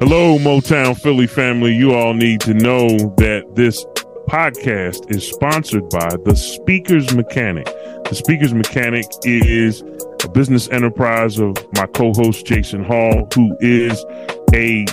Hello, Motown Philly family. You all need to know that this podcast is sponsored by The Speaker's Mechanic. The Speaker's Mechanic is a business enterprise of my co host, Jason Hall, who is a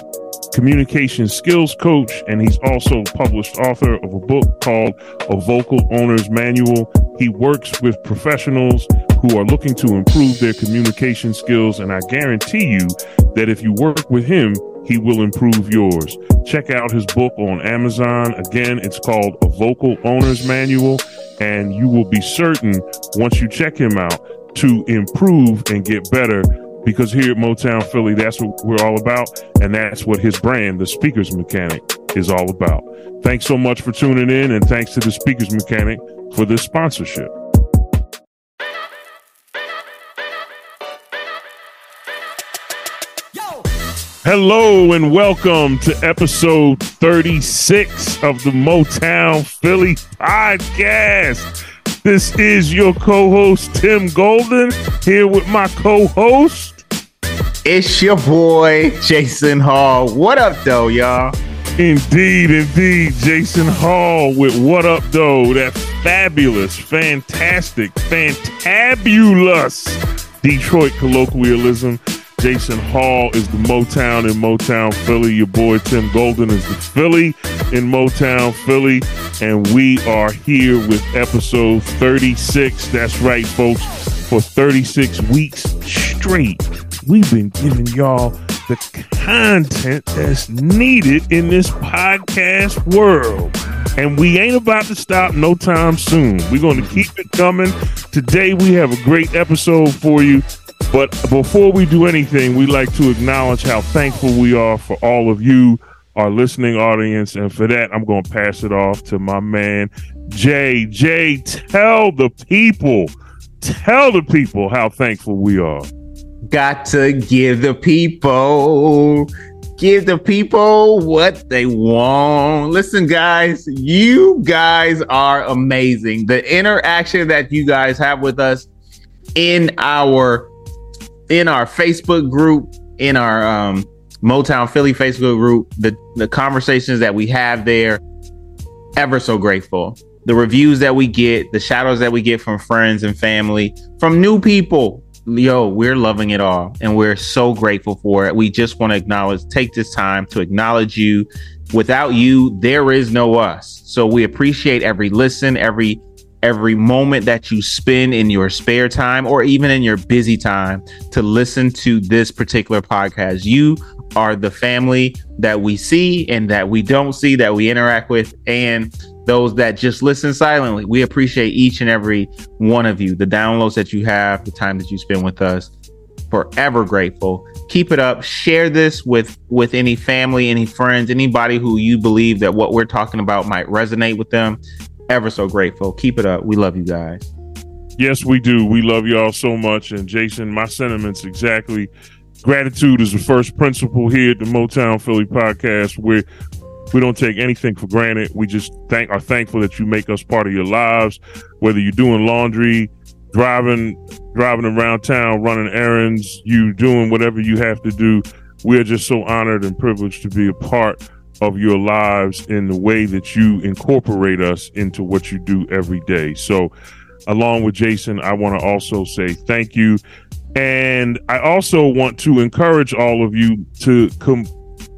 communication skills coach, and he's also published author of a book called A Vocal Owner's Manual. He works with professionals who are looking to improve their communication skills, and I guarantee you that if you work with him, he will improve yours. Check out his book on Amazon. Again, it's called A Vocal Owner's Manual, and you will be certain once you check him out to improve and get better because here at Motown Philly, that's what we're all about. And that's what his brand, the Speakers Mechanic, is all about. Thanks so much for tuning in, and thanks to the Speakers Mechanic for this sponsorship. Hello and welcome to episode 36 of the Motown Philly podcast. This is your co host, Tim Golden, here with my co host. It's your boy, Jason Hall. What up, though, y'all? Indeed, indeed. Jason Hall with What Up, though? That fabulous, fantastic, fantabulous Detroit colloquialism. Jason Hall is the Motown in Motown Philly. Your boy Tim Golden is the Philly in Motown Philly. And we are here with episode 36. That's right, folks. For 36 weeks straight, we've been giving y'all the content that's needed in this podcast world. And we ain't about to stop no time soon. We're going to keep it coming. Today, we have a great episode for you. But before we do anything, we like to acknowledge how thankful we are for all of you, our listening audience. And for that, I'm going to pass it off to my man, Jay. Jay, tell the people, tell the people how thankful we are. Got to give the people, give the people what they want. Listen, guys, you guys are amazing. The interaction that you guys have with us in our in our Facebook group, in our um, Motown Philly Facebook group, the the conversations that we have there, ever so grateful. The reviews that we get, the shadows that we get from friends and family, from new people. Yo, we're loving it all and we're so grateful for it. We just want to acknowledge, take this time to acknowledge you. Without you, there is no us. So we appreciate every listen, every every moment that you spend in your spare time or even in your busy time to listen to this particular podcast. You are the family that we see and that we don't see, that we interact with, and those that just listen silently. We appreciate each and every one of you, the downloads that you have, the time that you spend with us. Forever grateful. Keep it up. Share this with with any family, any friends, anybody who you believe that what we're talking about might resonate with them ever so grateful. Keep it up. We love you guys. Yes, we do. We love y'all so much. And Jason, my sentiments exactly. Gratitude is the first principle here at the Motown Philly podcast. Where we don't take anything for granted. We just thank are thankful that you make us part of your lives. Whether you're doing laundry, driving, driving around town, running errands, you doing whatever you have to do. We are just so honored and privileged to be a part of your lives in the way that you incorporate us into what you do every day. So, along with Jason, I want to also say thank you. And I also want to encourage all of you to come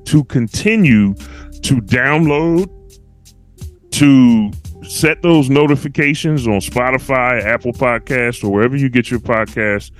to continue to download, to set those notifications on Spotify, Apple Podcasts, or wherever you get your podcasts.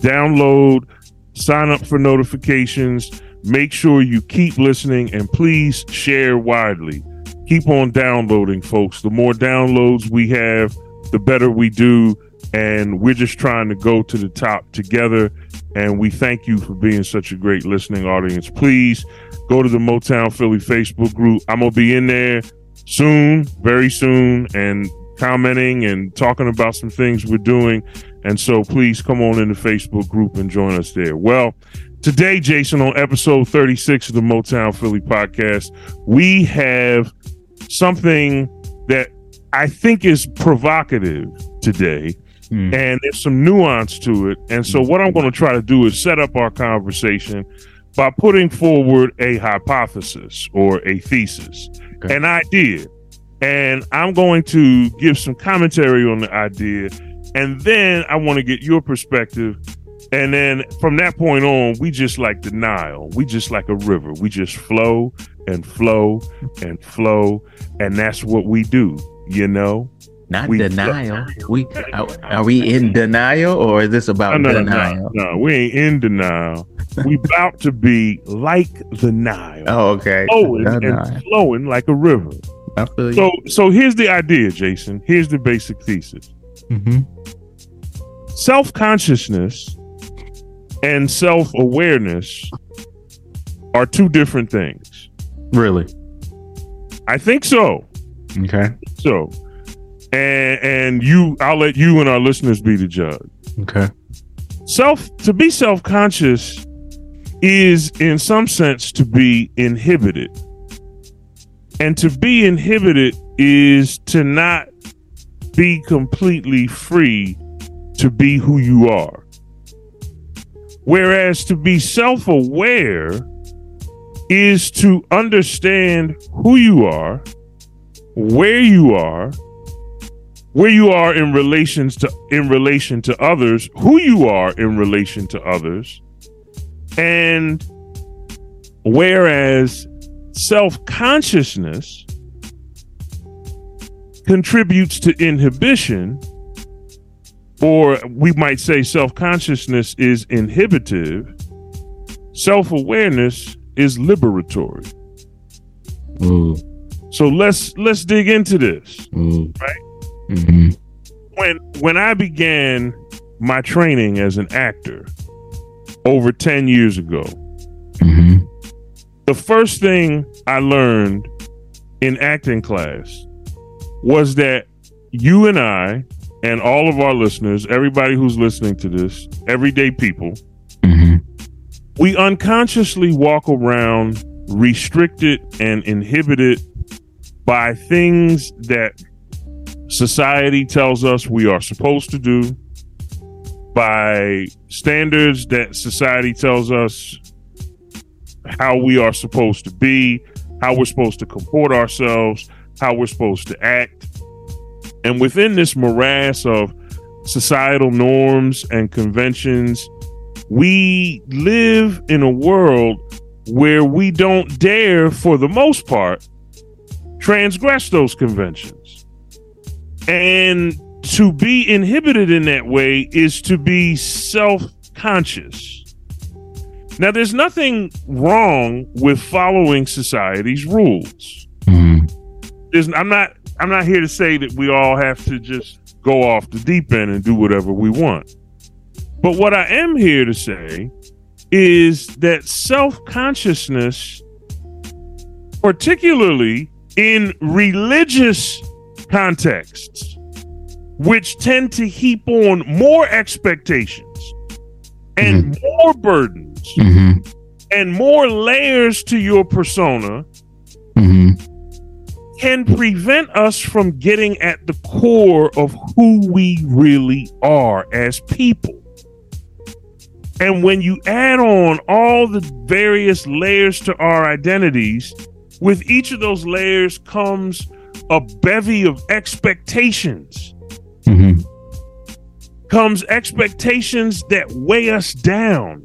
Download, sign up for notifications Make sure you keep listening and please share widely. Keep on downloading, folks. The more downloads we have, the better we do. And we're just trying to go to the top together. And we thank you for being such a great listening audience. Please go to the Motown Philly Facebook group. I'm going to be in there soon, very soon, and commenting and talking about some things we're doing. And so please come on in the Facebook group and join us there. Well, Today, Jason, on episode 36 of the Motown Philly podcast, we have something that I think is provocative today. Hmm. And there's some nuance to it. And so, what I'm going to try to do is set up our conversation by putting forward a hypothesis or a thesis, Okay. an idea. And I'm going to give some commentary on the idea. And then I want to get your perspective. And then from that point on, we just like the Nile. We just like a river. We just flow and flow and flow. And that's what we do, you know? Not We- denial. We are, are we in denial or is this about no, no, denial? no, no, we ain't in denial. we about to be like the Nile. Oh, okay. flowing and flowing like a river. I feel you. So so here's the idea, Jason. Here's the basic thesis. Mhm. Self-consciousness and self-awareness are two different things. Really? I think so. Okay. So and and you I'll let you and our listeners be the judge. Okay. Self to be self-conscious is in some sense to be inhibited. And to be inhibited is to not be completely free to be who you are. Whereas to be self aware is to understand who you are, where you are, where you are in relations to in relation to others, who you are in relation to others, and whereas self-consciousness contributes to inhibition or we might say self-consciousness is inhibitive self-awareness is liberatory Ooh. so let's let's dig into this Ooh. Right. Mm-hmm. when when I began my training as an actor over 10 years ago, Mm-hmm. The first thing I learned in acting class was that you and I and all of our listeners, everybody who's listening to this, everyday people, Mm-hmm. we unconsciously walk around restricted and inhibited by things that society tells us we are supposed to do, by standards that society tells us how we are supposed to be, how we're supposed to comport ourselves, how we're supposed to act. And within this morass of societal norms and conventions, we live in a world where we don't dare, for the most part, transgress those conventions. And to be inhibited in that way is to be self conscious. Now, there's nothing wrong with following society's rules. Mm-hmm. There's, I'm not. I'm not here to say that we all have to just go off the deep end and do whatever we want. But what I am here to say is that self consciousness, particularly in religious contexts, which tend to heap on more expectations and more Mm-hmm. and more layers to your persona, Mm-hmm. can prevent us from getting at the core of who we really are as people. And when you add on all the various layers to our identities, with each of those layers comes a bevy of expectations. Mm-hmm. Comes expectations that weigh us down.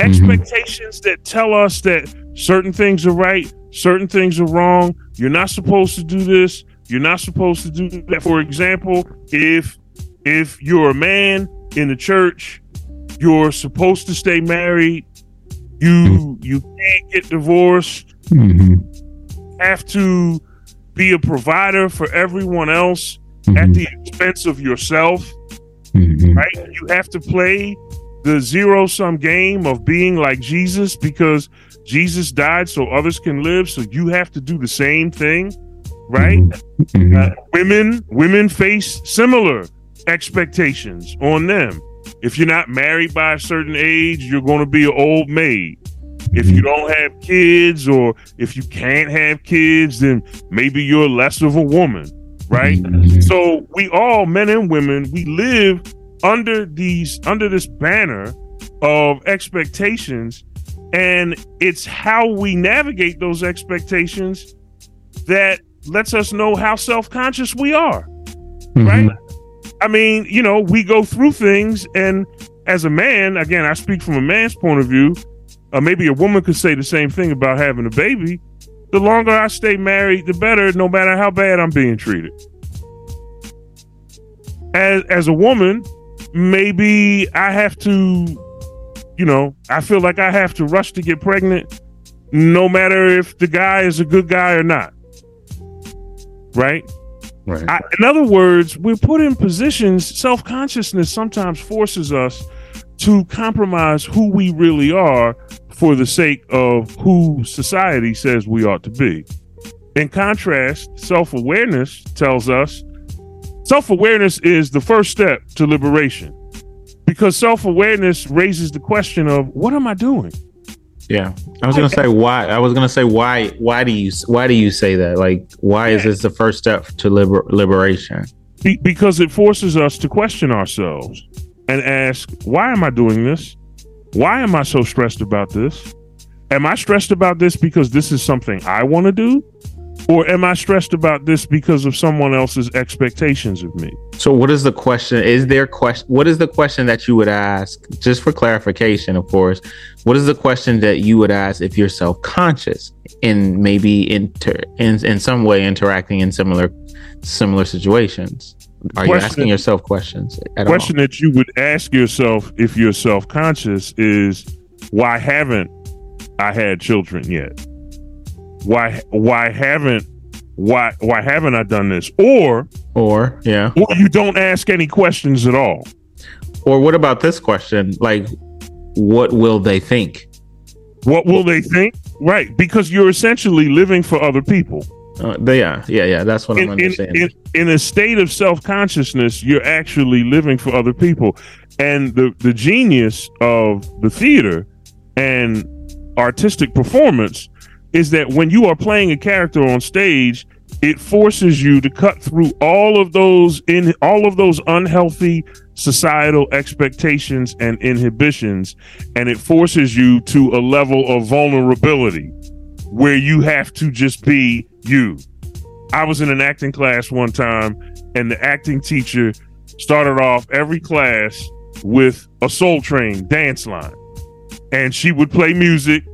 Expectations that tell us that certain things are right, certain things are wrong. You're not supposed to do this. You're not supposed to do that. For example, if if you're a man in the church, you're supposed to stay married. You you can't get divorced. Mm-hmm. Have to be a provider for everyone else Mm-hmm. at the expense of yourself. Mm-hmm. right? You have to play the zero sum game of being like Jesus because Jesus died so others can live. So you have to do the same thing, right? Mm-hmm. Uh, women, women face similar expectations on them. If you're not married by a certain age, you're going to be an old maid. If you don't have kids, or if you can't have kids, then maybe you're less of a woman, right? Mhm. So we all, men and women, we live under these under this banner of expectations And it's how we navigate those expectations that lets us know how self conscious we are. Mm-hmm. Right. I mean, you know, we go through things, and as a man, again, I speak from a man's point of view. Uh, maybe a woman could say the same thing about having a baby. The longer I stay married, the better, no matter how bad I'm being treated. As as a woman, maybe I have to, you know, I feel like I have to rush to get pregnant, no matter if the guy is a good guy or not. Right? Right. I, in other words, we're put in positions, self consciousness sometimes forces us to compromise who we really are for the sake of who society says we ought to be. In contrast, self awareness tells us self awareness is the first step to liberation because self awareness raises the question of what am I doing? Yeah, I was gonna say why. I was gonna say why. Why do you why do you say that? Like, why is this the first step to liber- liberation? Be- because it forces us to question ourselves and ask, why am I doing this? Why am I so stressed about this? Am I stressed about this because this is something I want to do? Or am I stressed about this because of someone else's expectations of me? So what is the question? Is there question what is the question that you would ask just for clarification, of course? What is the question that you would ask if you're self-conscious and maybe inter in in some way interacting in similar similar situations? Are you asking yourself questions? At question all? that you would ask yourself if you're self-conscious is why haven't I had children yet? Why why haven't why why haven't I done this? Or or yeah. Or you don't ask any questions at all. Or what about this question? Like what will they think? What will they think? Right, because you're essentially living for other people. Uh, are. yeah, yeah. That's what in, I'm understanding. In, in, in a state of self consciousness, you're actually living for other people, and the the genius of the theater and artistic performance is that when you are playing a character on stage, it forces you to cut through all of those in all of those unhealthy societal expectations and inhibitions and it forces you to a level of vulnerability where you have to just be you. I was in an acting class one time and the acting teacher started off every class with a soul train dance line. And she would play music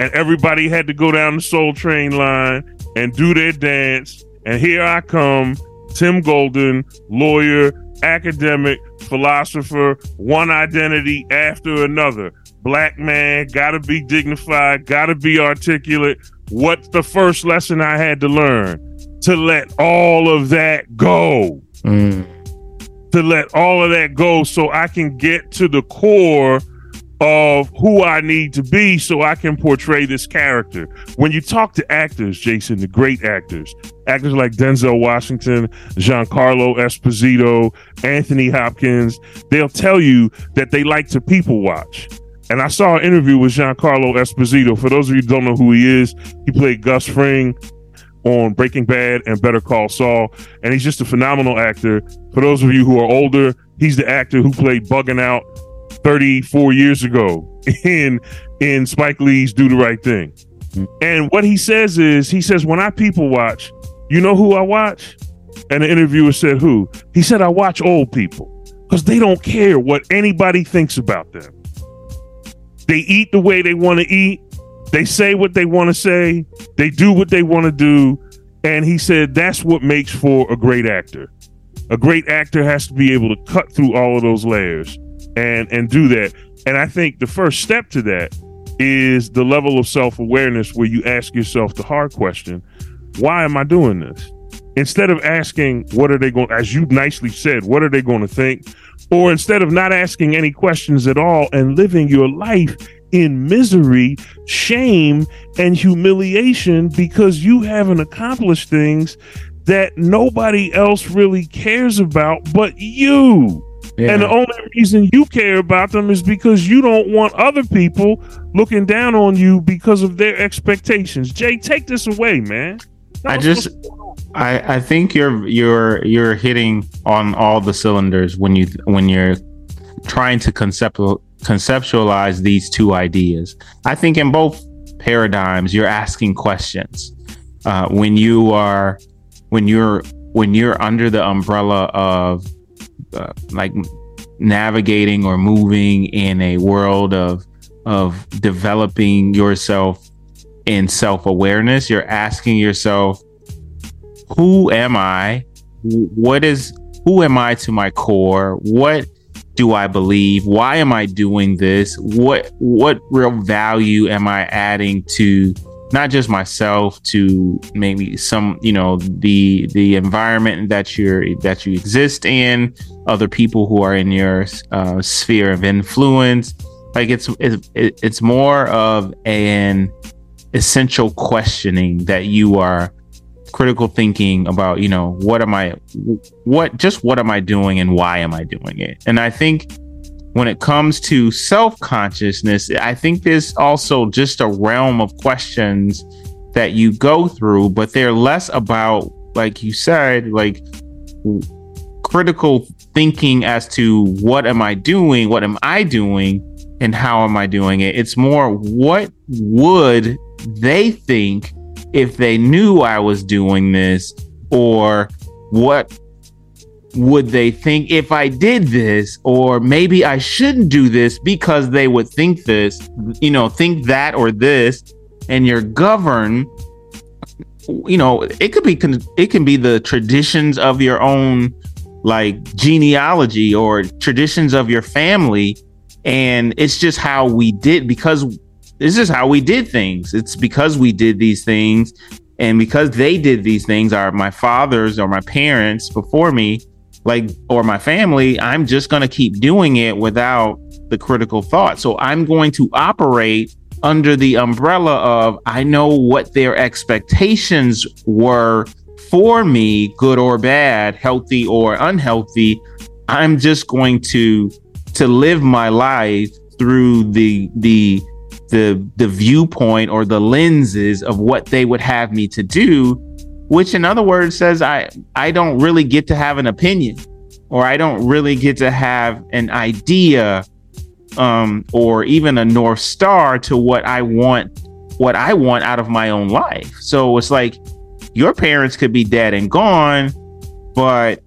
and everybody had to go down the Soul Train line and do their dance. And here I come, Tim Golden, lawyer, academic, philosopher, one identity after another. Black man, gotta be dignified, gotta be articulate. What's the first lesson I had to learn? To let all of that go. Mm. To let all of that go so I can get to the core of who I need to be so I can portray this character. When you talk to actors, Jason, the great actors, actors like Denzel Washington, Giancarlo Esposito, Anthony Hopkins, they'll tell you that they like to people watch. And I saw an interview with Giancarlo Esposito. For those of you who don't know who he is, he played Gus Fring on Breaking Bad and Better Call Saul. And he's just a phenomenal actor. For those of you who are older, he's the actor who played Bugging Out 34 years ago in in Spike Lee's Do the Right Thing. And what he says is he says when I people watch, you know who I watch? And the interviewer said who? He said I watch old people because they don't care what anybody thinks about them. They eat the way they want to eat. They say what they want to say. They do what they want to do. And he said that's what makes for a great actor. A great actor has to be able to cut through all of those layers and and do that. And I think the first step to that is the level of self-awareness where you ask yourself the hard question, why am I doing this? Instead of asking what are they going as you nicely said, what are they going to think? Or instead of not asking any questions at all and living your life in misery, shame, and humiliation because you haven't accomplished things that nobody else really cares about but you. Yeah. And the only reason you care about them is because you don't want other people looking down on you because of their expectations. Jay, take this away, man. I just I I think you're you're you're hitting on all the cylinders when you when you're trying to conceptual conceptualize these two ideas. I think in both paradigms, you're asking questions. Uh, when you are, when you're, when you're under the umbrella of uh, like navigating or moving in a world of of developing yourself in self-awareness. You're asking yourself who am i? What is who am i to my core? What do i believe? Why am i doing this? What what real value am i adding to not just myself to maybe some you know the the environment that you're that you exist in other people who are in your uh, sphere of influence. Like it's it's it's more of an essential questioning that you are critical thinking about you know what am i what just what am i doing and why am i doing it? And i think when it comes to self consciousness, I think there's also just a realm of questions that you go through, but they're less about, like you said, like critical thinking as to what am I doing? What am I doing? And how am I doing it? It's more what would they think if they knew I was doing this? Or what would they think if I did this, or maybe I shouldn't do this because they would think this, you know, think that or this, and you're governed. You know, it could be it can be the traditions of your own like genealogy or traditions of your family, and it's just how we did because this is how we did things. It's because we did these things and because they did these things are my fathers or my parents before me like or my family i'm just going to keep doing it without the critical thought. So i'm going to operate under the umbrella of i know what their expectations were for me good or bad healthy or unhealthy. I'm just going to to live my life through the the the the viewpoint or the lenses of what they would have me to do which in other words says I I don't really get to have an opinion or I don't really get to have an idea um, or even a north star to what I want what I want out of my own life. So it's like your parents could be dead and gone, but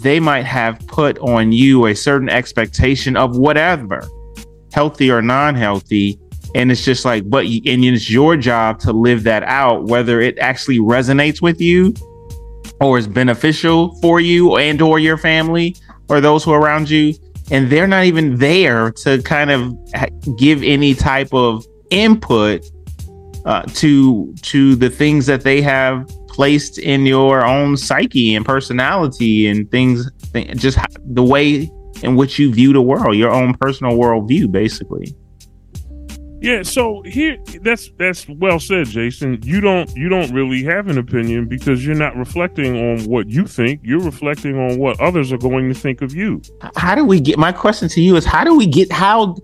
they might have put on you a certain expectation of whatever, healthy or non-healthy, and it's just like but and it's your job to live that out whether it actually resonates with you or is beneficial for you and or your family or those who are around you. And they're not even there to kind of give any type of input uh, to to the things that they have placed in your own psyche and personality and things just the way in which you view the world your own personal worldview basically yeah, so here that's that's well said, Jason. You don't you don't really have an opinion because you're not reflecting on what you think. You're reflecting on what others are going to think of you. How do we get my question to you is how do we get how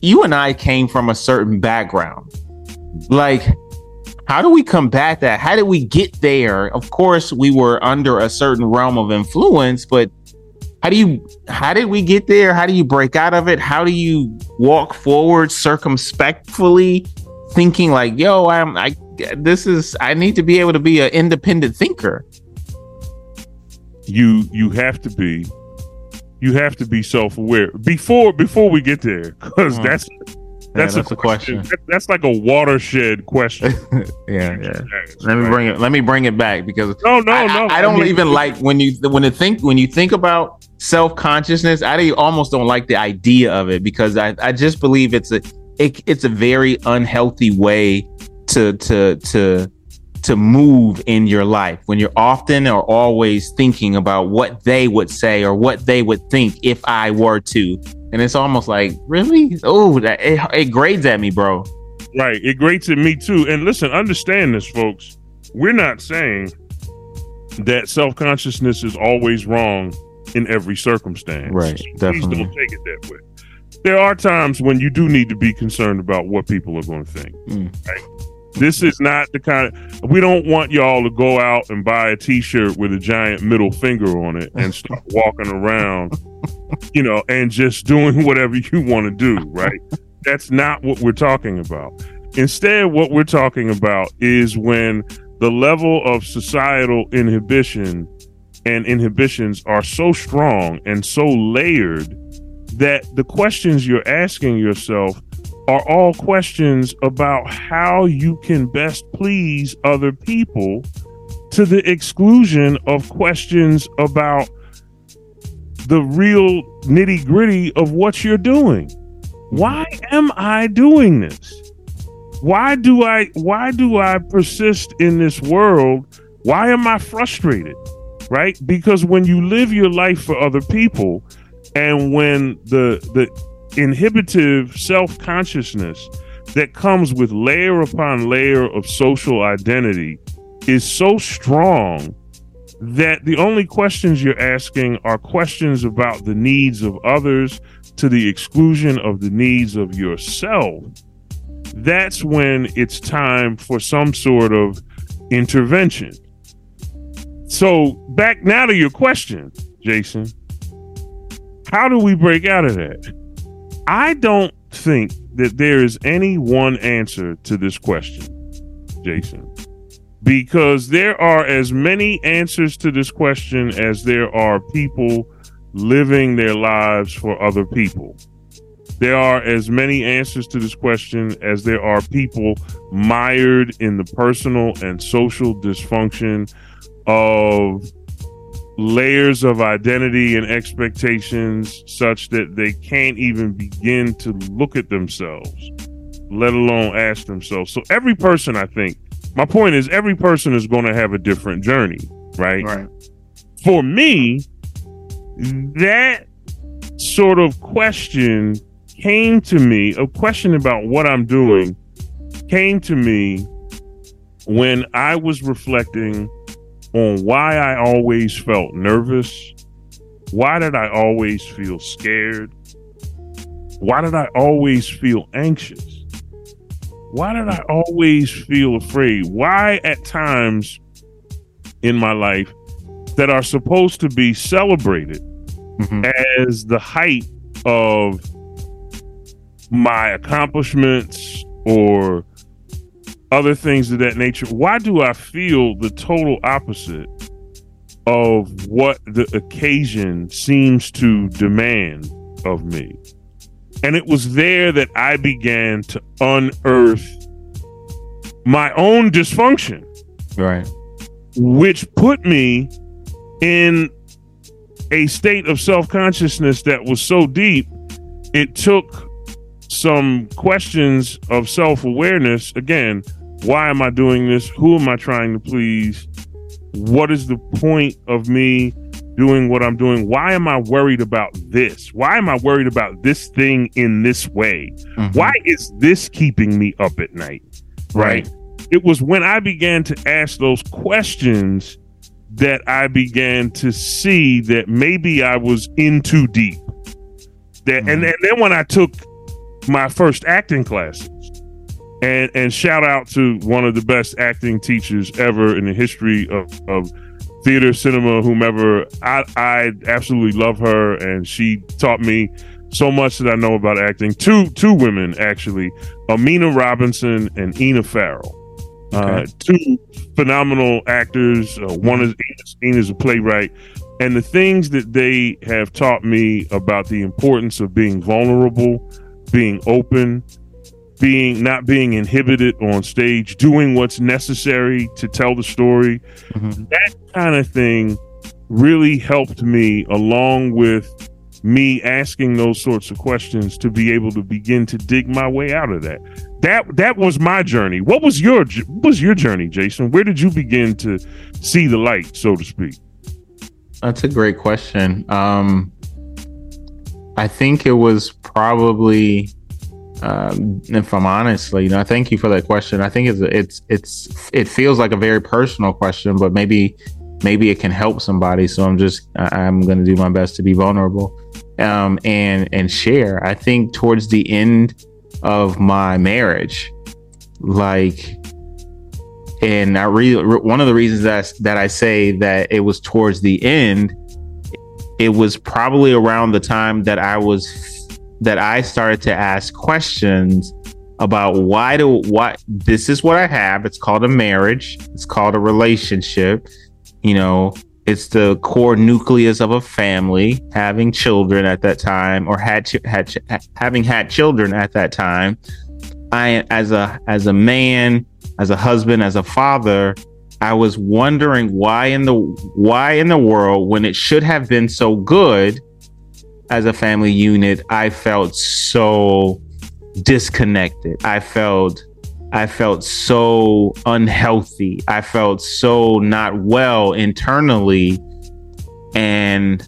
you and I came from a certain background? Like how do we combat that? How did we get there? Of course, we were under a certain realm of influence, but how do you how did we get there? How do you break out of it? How do you walk forward circumspectfully thinking like yo i'm i this is i need to be able to be an independent thinker? You you have to be. You have to be self-aware before before we get there because mm. that's that's, that's a, question. question. that's like a watershed question. yeah, yeah. let me bring it. Let me bring it back because no, no, I, no. I, I don't I mean, even like when you when you think when you think about self consciousness. I almost don't like the idea of it because I, I just believe it's a it, it's a very unhealthy way to to to to move in your life when you're often or always thinking about what they would say or what they would think if I were to. And it's almost like, really? Oh, that it, it grades at me, bro. Right. It grates at me too. And listen, understand this, folks. We're not saying that self consciousness is always wrong in every circumstance. Right. Definitely. Please don't take it that way. There are times when you do need to be concerned about what people are going to think. Mm. Right? This is not the kind of, we don't want y'all to go out and buy a t-shirt with a giant middle finger on it and start walking around, you know, and just doing whatever you want to do, right? That's not what we're talking about. Instead, what we're talking about is when the level of societal inhibition and inhibitions are so strong and so layered that the questions you're asking yourself are all questions about how you can best please other people to the exclusion of questions about the real nitty gritty of what you're doing. Why am I doing this? Why do I why do I persist in this world? Why am I frustrated? Right? Because when you live your life for other people and when the the inhibitive self consciousness that comes with layer upon layer of social identity is so strong that the only questions you're asking are questions about the needs of others to the exclusion of the needs of yourself. That's when it's time for some sort of intervention. So, back now to your question, Jason. How do we break out of that? I don't think that there is any one answer to this question, Jason, because there are as many answers to this question as there are people living their lives for other people. There are as many answers to this question as there are people mired in the personal and social dysfunction of layers of identity and expectations such that they can't even begin to look at themselves, let alone ask themselves. So every person, I think, my point is every person is going to have a different journey, right? Right. For me, that sort of question came to me, a question about what I'm doing came to me when I was reflecting on why I always felt nervous. Why did I always feel scared? Why did I always feel anxious? Why did I always feel afraid? Why, at times in my life that are supposed to be celebrated mm-hmm. as the height of my accomplishments or other things of that nature. Why do I feel the total opposite of what the occasion seems to demand of me? And it was there that I began to unearth my own dysfunction. Right. Which put me in a state of self consciousness that was so deep, it took some questions of self awareness again why am I doing this? Who am I trying to please? What is the point of me doing what I'm doing? Why am I worried about this? Why am I worried about this thing in this way? Mm-hmm. Why is this keeping me up at night? Right. right. It was when I began to ask those questions that I began to see that maybe I was in too deep. That mm-hmm. and, and then when I took my first acting classes, and and shout out to one of the best acting teachers ever in the history of, of theater, cinema, whomever. I I absolutely love her, and she taught me so much that I know about acting. Two two women actually, Amina Robinson and Ina Farrell. Uh, okay. Uh, two phenomenal actors. Uh, one is Ina's a playwright, and the things that they have taught me about the importance of being vulnerable, being open, being not being inhibited on stage, doing what's necessary to tell the story. Mm-hmm. That kind of thing really helped me along with me asking those sorts of questions to be able to begin to dig my way out of that. That that was my journey. What was your what was your journey, Jason? Where did you begin to see the light, so to speak? That's a great question. Um I think it was probably um, if I'm honestly, you know, thank you for that question. I think it's it's it's it feels like a very personal question, but maybe maybe it can help somebody. So I'm just I'm going to do my best to be vulnerable um, and and share. I think towards the end of my marriage, like and I re- one of the reasons that that I say that it was towards the end, it was probably around the time that I was that I started to ask questions about why do what this is what I have. It's called a marriage. It's called a relationship. You know, it's the core nucleus of a family. Having children at that time, or had had having had children at that time, I as a as a man as a husband, as a father, I was wondering why in the why in the world when it should have been so good as a family unit, I felt so disconnected. I felt I felt so unhealthy. I felt so not well internally and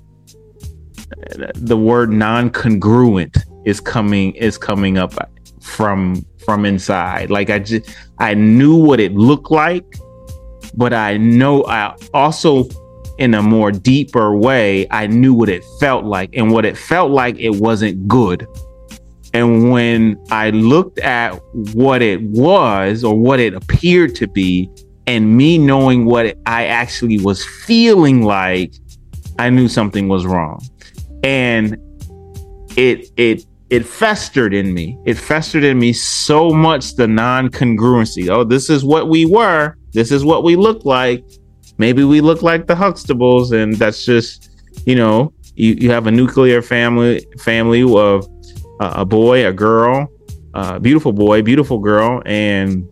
the word non-congruent is coming is coming up from from inside. Like I just I knew what it looked like, but I know I also in a more deeper way, I knew what it felt like. And what it felt like it wasn't good. And when I looked at what it was or what it appeared to be, and me knowing what I actually was feeling like, I knew something was wrong. And it it it festered in me. It festered in me so much the non-congruency. Oh, this is what we were. This is what we look like. Maybe we look like the Huxtables, and that's just, you know, you, you have a nuclear family family of uh, a boy, a girl, a beautiful boy, beautiful girl, and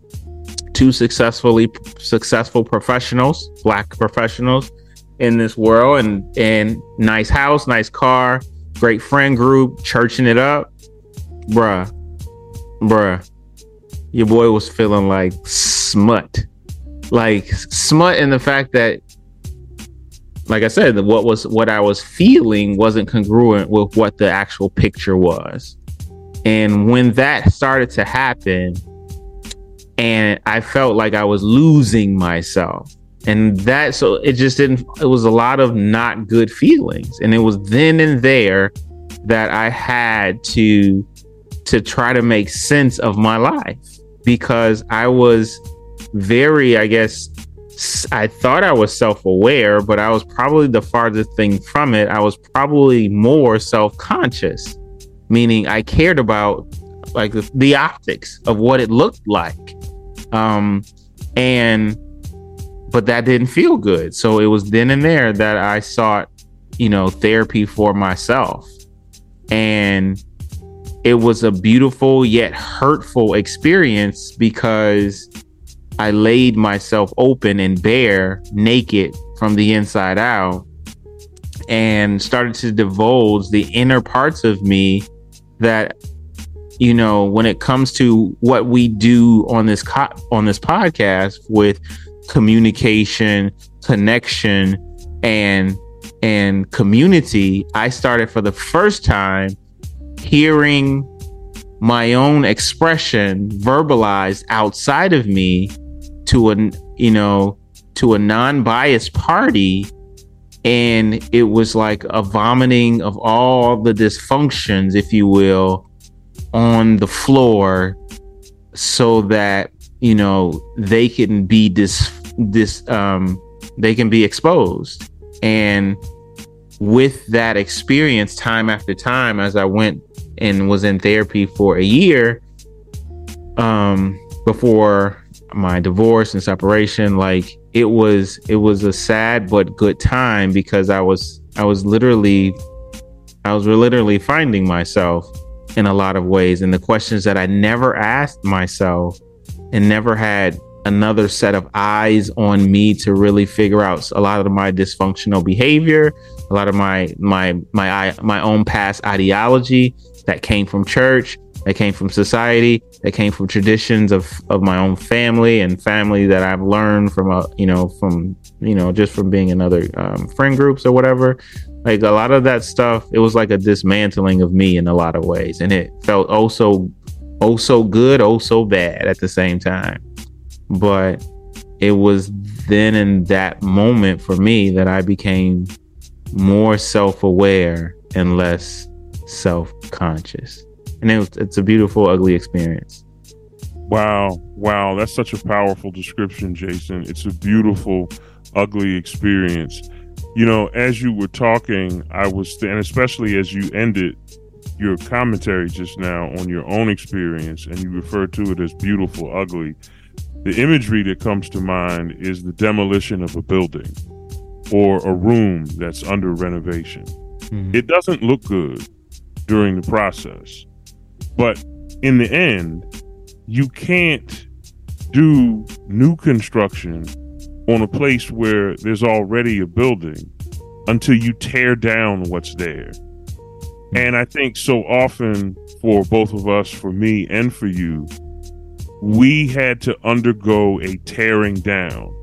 two successfully successful professionals, black professionals in this world, and and nice house, nice car, great friend group, churching it up, bruh, bruh, your boy was feeling like smut, like smut in the fact that, like I said, what was what I was feeling wasn't congruent with what the actual picture was, and when that started to happen, and I felt like I was losing myself. And that so it just didn't it was a lot of not good feelings. And it was then and there that i had to to try to make sense of my life because i was very i guess i thought i was self-aware but i was probably the farthest thing from it i was probably more self-conscious meaning i cared about like the, the optics of what it looked like um and but that didn't feel good. So it was then and there that I sought, you know, therapy for myself. And it was a beautiful yet hurtful experience because I laid myself open and bare, naked from the inside out, and started to divulge the inner parts of me that you know when it comes to what we do on this co- on this podcast with communication, connection, and and community, I started for the first time hearing my own expression verbalized outside of me to a you know to a non-biased party and it was like a vomiting of all the dysfunctions if you will on the floor so that you know they can be dis this um they can be exposed. And with that experience time after time as i went and was in therapy for a year um before my divorce and separation like it was it was a sad but good time because i was i was literally i was literally finding myself in a lot of ways. And the questions that i never asked myself and never had another set of eyes on me to really figure out a lot of my dysfunctional behavior, a lot of my my my my own past ideology that came from church, that came from society, that came from traditions of of my own family and family that I've learned from a you know from you know just from being in other um, friend groups or whatever. Like a lot of that stuff, it was like a dismantling of me in a lot of ways, and it felt oh so oh so good, oh so bad at the same time. But it was then in that moment for me that I became more self aware and less self conscious. And it was, it's a beautiful, ugly experience. Wow, wow, that's such a powerful description, Jason. It's a beautiful, ugly experience. You know, as you were talking, I was, and especially as you ended your commentary just now on your own experience, and you referred to it as beautiful, ugly. The imagery that comes to mind is the demolition of a building or a room that's under renovation. Mm-hmm. It doesn't look good during the process, but in the end, you can't do new construction on a place where there's already a building until you tear down what's there. And I think so often for both of us, for me and for you, we had to undergo a tearing down,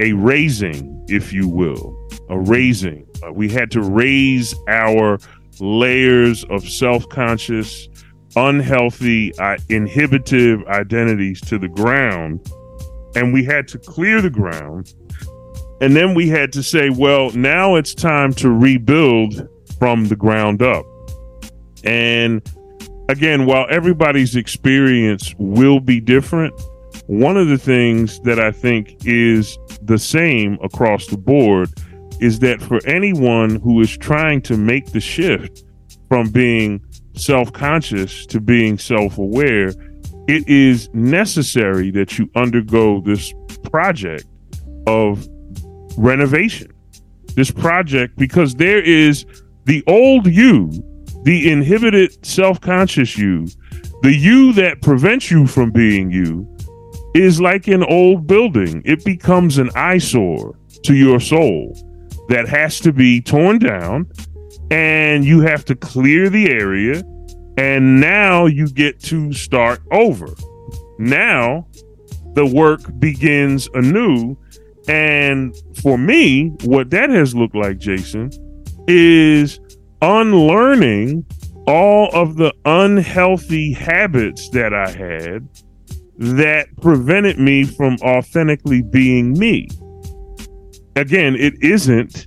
a razing, if you will, a razing. Uh, we had to raze our layers of self conscious, unhealthy, uh, inhibitive identities to the ground. And we had to clear the ground. And then we had to say, well, now it's time to rebuild from the ground up. And again, while everybody's experience will be different, one of the things that I think is the same across the board is that for anyone who is trying to make the shift from being self conscious to being self aware, it is necessary that you undergo this project of renovation. This project, because there is the old you the inhibited self conscious you, the you that prevents you from being you, is like an old building. It becomes an eyesore to your soul that has to be torn down, and you have to clear the area. And now you get to start over. Now the work begins anew. And for me, what that has looked like, Jason, is unlearning all of the unhealthy habits that I had that prevented me from authentically being me. Again, it isn't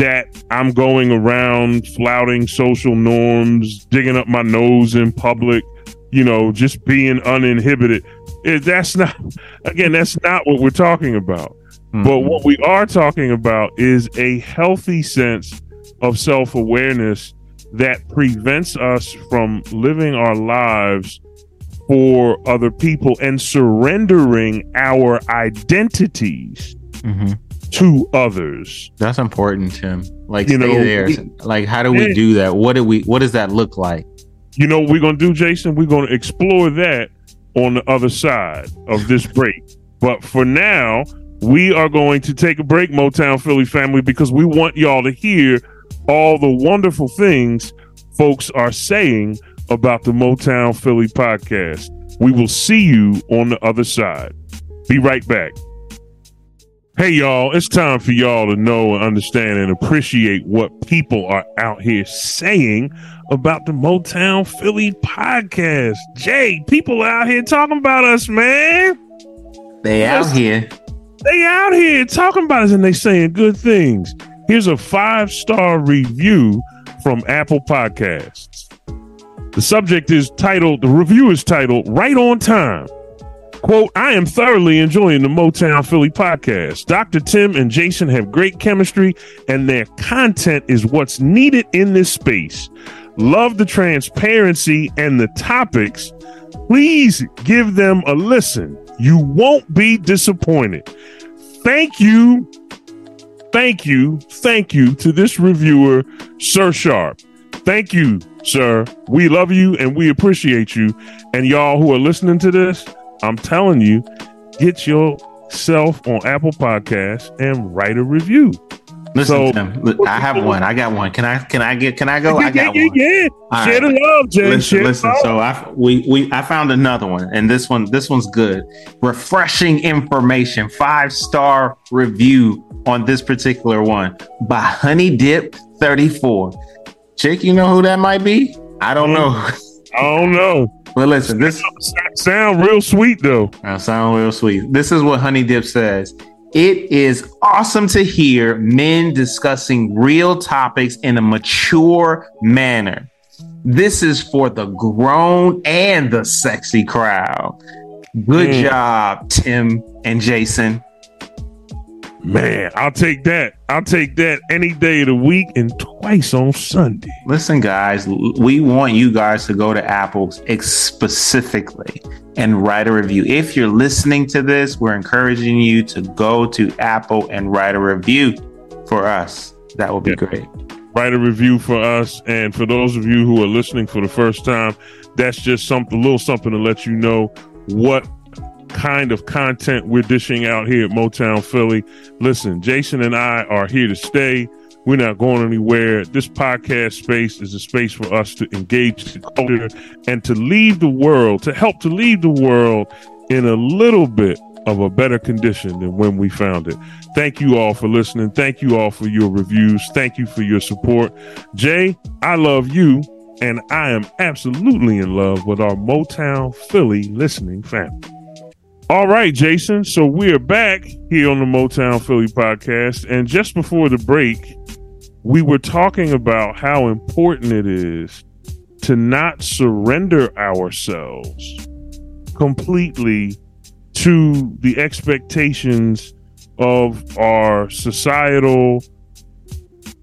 that I'm going around flouting social norms, digging up my nose in public, you know, just being uninhibited. It, that's not, again, that's not what we're talking about. Mm-hmm. But what we are talking about is a healthy sense of self awareness that prevents us from living our lives for other people and surrendering our identities mm-hmm. To others. That's important, Tim. Like you stay know, there. Like how do we do that? What do we what does that look like? You know what we're gonna do, Jason? We're gonna explore that on the other side of this break. But for now, we are going to take a break, Motown Philly family, because we want y'all to hear all the wonderful things folks are saying about the Motown Philly podcast. We will see you on the other side. Be right back. Hey, y'all, it's time for y'all to know and understand and appreciate what people are out here saying about the Motown Philly podcast. Jay, people out here talking about us, man. They out here. They out here talking about us and they saying good things. Here's a five star review from Apple Podcasts. The subject is titled, the review is titled Right on Time. Quote, I am thoroughly enjoying the Motown Philly podcast. Dr. Tim and Jason have great chemistry, and their content is what's needed in this space. Love the transparency and the topics. Please give them a listen. You won't be disappointed. Thank you thank you, thank you to this reviewer, Sir Sharp. Thank you, sir. We love you and we appreciate you. And y'all who are listening to this, I'm telling you, get yourself on Apple Podcasts and write a review. Listen, so, Tim, I have one. I got one. Can I? Can I get? Can I go? Yeah, I got yeah, one. Yeah, All Share right. the love, Jay. Listen, Share listen. So I we we I found another one, and this one this one's good. Refreshing information. Five star review on this particular one by Honey Dip Thirty Four. Chick, you know who that might be? I don't hmm. know. I don't know. But listen, this sound real sweet though. I sound real sweet. This is what Honey Dip says. It is awesome to hear men discussing real topics in a mature manner. This is for the grown and the sexy crowd. Good mm. job, Tim and Jason. Man, I'll take that. I'll take that any day of the week and twice on Sunday. Listen, guys, we want you guys to go to Apple specifically and write a review. If you're listening to this, we're encouraging you to go to Apple and write a review for us. That would be yeah. great. Write a review for us. And for those of you who are listening for the first time, that's just something, a little something to let you know what kind of content we're dishing out here at Motown Philly. Listen, Jason and I are here to stay. We're not going anywhere. This podcast space is a space for us to engage and to leave the world, to help to leave the world in a little bit of a better condition than when we found it. Thank you all for listening. Thank you all for your reviews. Thank you for your support. Jay, I love you, and I am absolutely in love with our Motown Philly listening family. All right, Jason. So we're back here on the Motown Philly podcast. And just before the break, we were talking about how important it is to not surrender ourselves completely to the expectations of our societal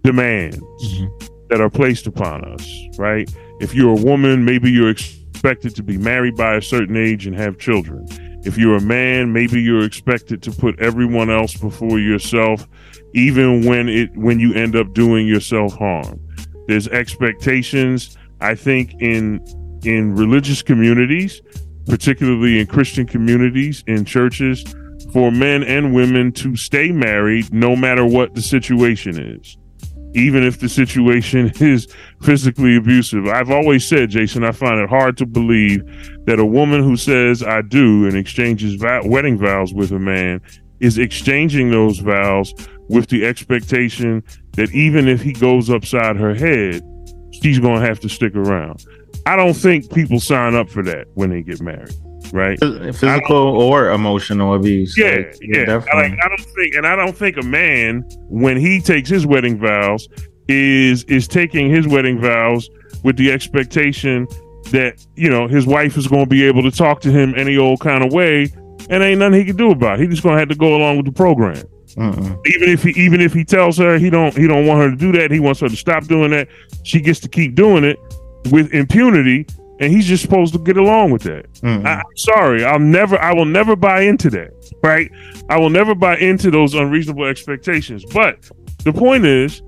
demands mm-hmm. that are placed upon us, right? If you're a woman, maybe you're expected to be married by a certain age and have children if you're a man, maybe you're expected to put everyone else before yourself, even when it when you end up doing yourself harm. There's expectations, I think, in in religious communities, particularly in Christian communities, in churches, for men and women to stay married no matter what the situation is even if the situation is physically abusive. I've always said, Jason, I find it hard to believe that a woman who says I do and exchanges wedding vows with a man is exchanging those vows with the expectation that even if he goes upside her head, she's going to have to stick around. I don't think people sign up for that when they get married right? Physical or emotional abuse. Yeah, like, yeah. Like, I don't think, and I don't think a man when he takes his wedding vows is is taking his wedding vows with the expectation that you know his wife is going to be able to talk to him any old kind of way, and ain't nothing he can do about it. He just going to have to go along with the program. Uh-uh. Even if he even if he tells her he don't he don't want her to do that, he wants her to stop doing that. She gets to keep doing it with impunity and he's just supposed to get along with that. Mm-hmm. I, am sorry, I'll never, I will never buy into that. Right? I will never buy into those unreasonable expectations. But the point is,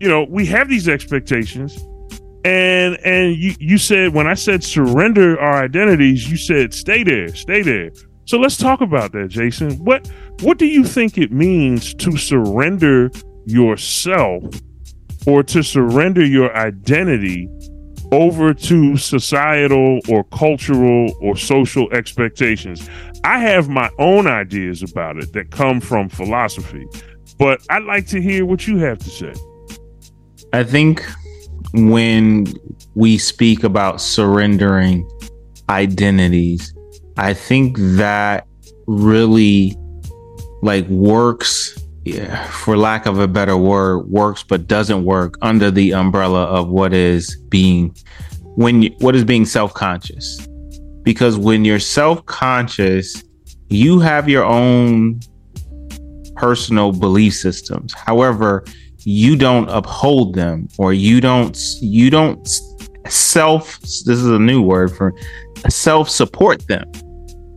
you know, we have these expectations, and and you you said when I said surrender our identities, you said stay there, stay there. So let's talk about that, Jason. What what do you think it means to surrender yourself or to surrender your identity over to societal or cultural or social expectations. I have my own ideas about it that come from philosophy, but I'd like to hear what you have to say. I think when we speak about surrendering identities, I think that really like works yeah, for lack of a better word, works but doesn't work under the umbrella of what is being when you, what is being self-conscious. Because when you're self-conscious, you have your own personal belief systems. However, you don't uphold them or you don't you don't self this is a new word for self support them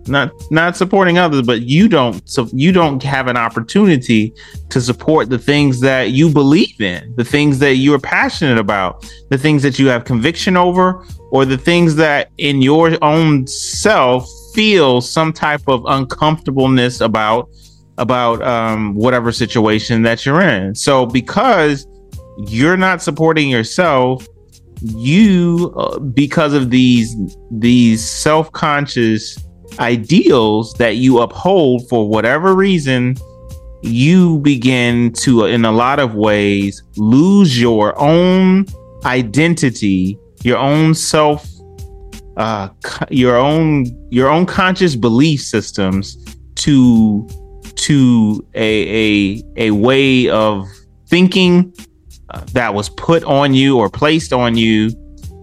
not not supporting others but you don't so you don't have an opportunity to support the things that you believe in the things that you're passionate about the things that you have conviction over or the things that in your own self feel some type of uncomfortableness about about um, whatever situation that you're in. So because you're not supporting yourself you uh, because of these these self-conscious ideals that you uphold for whatever reason, you begin to, in a lot of ways, lose your own identity, your own self, uh, your own your own conscious belief systems to to a a a way of thinking uh, that was put on you or placed on you,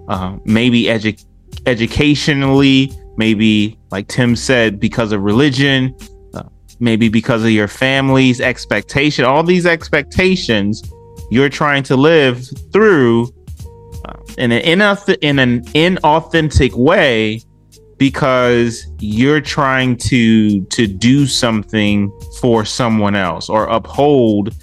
uh, maybe edu- educationally maybe like Tim said, because of religion, uh, maybe because of your family's expectation, all these expectations you're trying to live through uh, in an inauthentic, in an inauthentic way because you're trying to to do something for someone else or uphold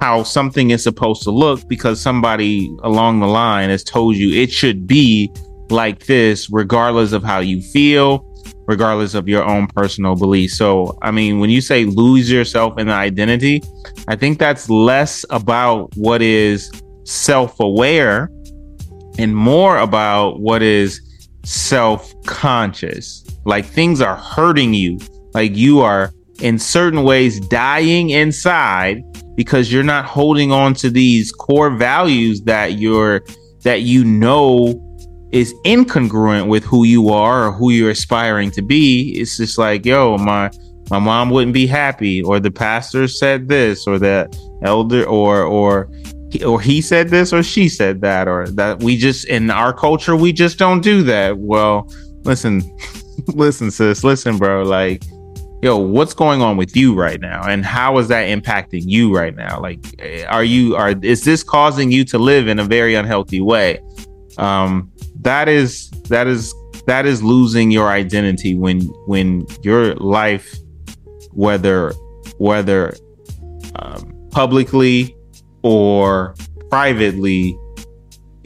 how something is supposed to look because somebody along the line has told you it should be like this regardless of how you feel regardless of your own personal beliefs. So i mean when you say lose yourself in the identity i think that's less about what is self-aware and more about what is self-conscious. Like things are hurting you. Like you are in certain ways dying inside because you're not holding on to these core values that you're that you know is incongruent with who you are or who you're aspiring to be it's just like yo my my mom wouldn't be happy or the pastor said this or that elder or or or he said this or she said that or that we just in our culture we just don't do that. Well listen listen sis listen bro like yo what's going on with you right now? And how is that impacting you right now? Like are you are is this causing you to live in a very unhealthy way? Um that is that is that is losing your identity when when your life whether whether um, publicly or privately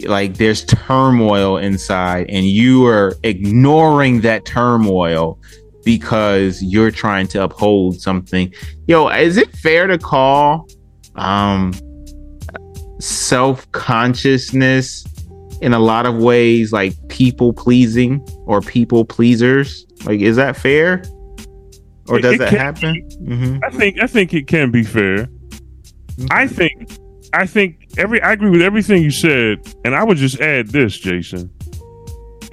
like there's turmoil inside and you are ignoring that turmoil because you're trying to uphold something. Yo, is it fair to call um self-consciousness in a lot of ways like people pleasing or people pleasers? Like is that fair? Or does it that happen? Mm-hmm. I think I think it can be fair. I think I think every I agree with everything you said, and I would just add this, Jason.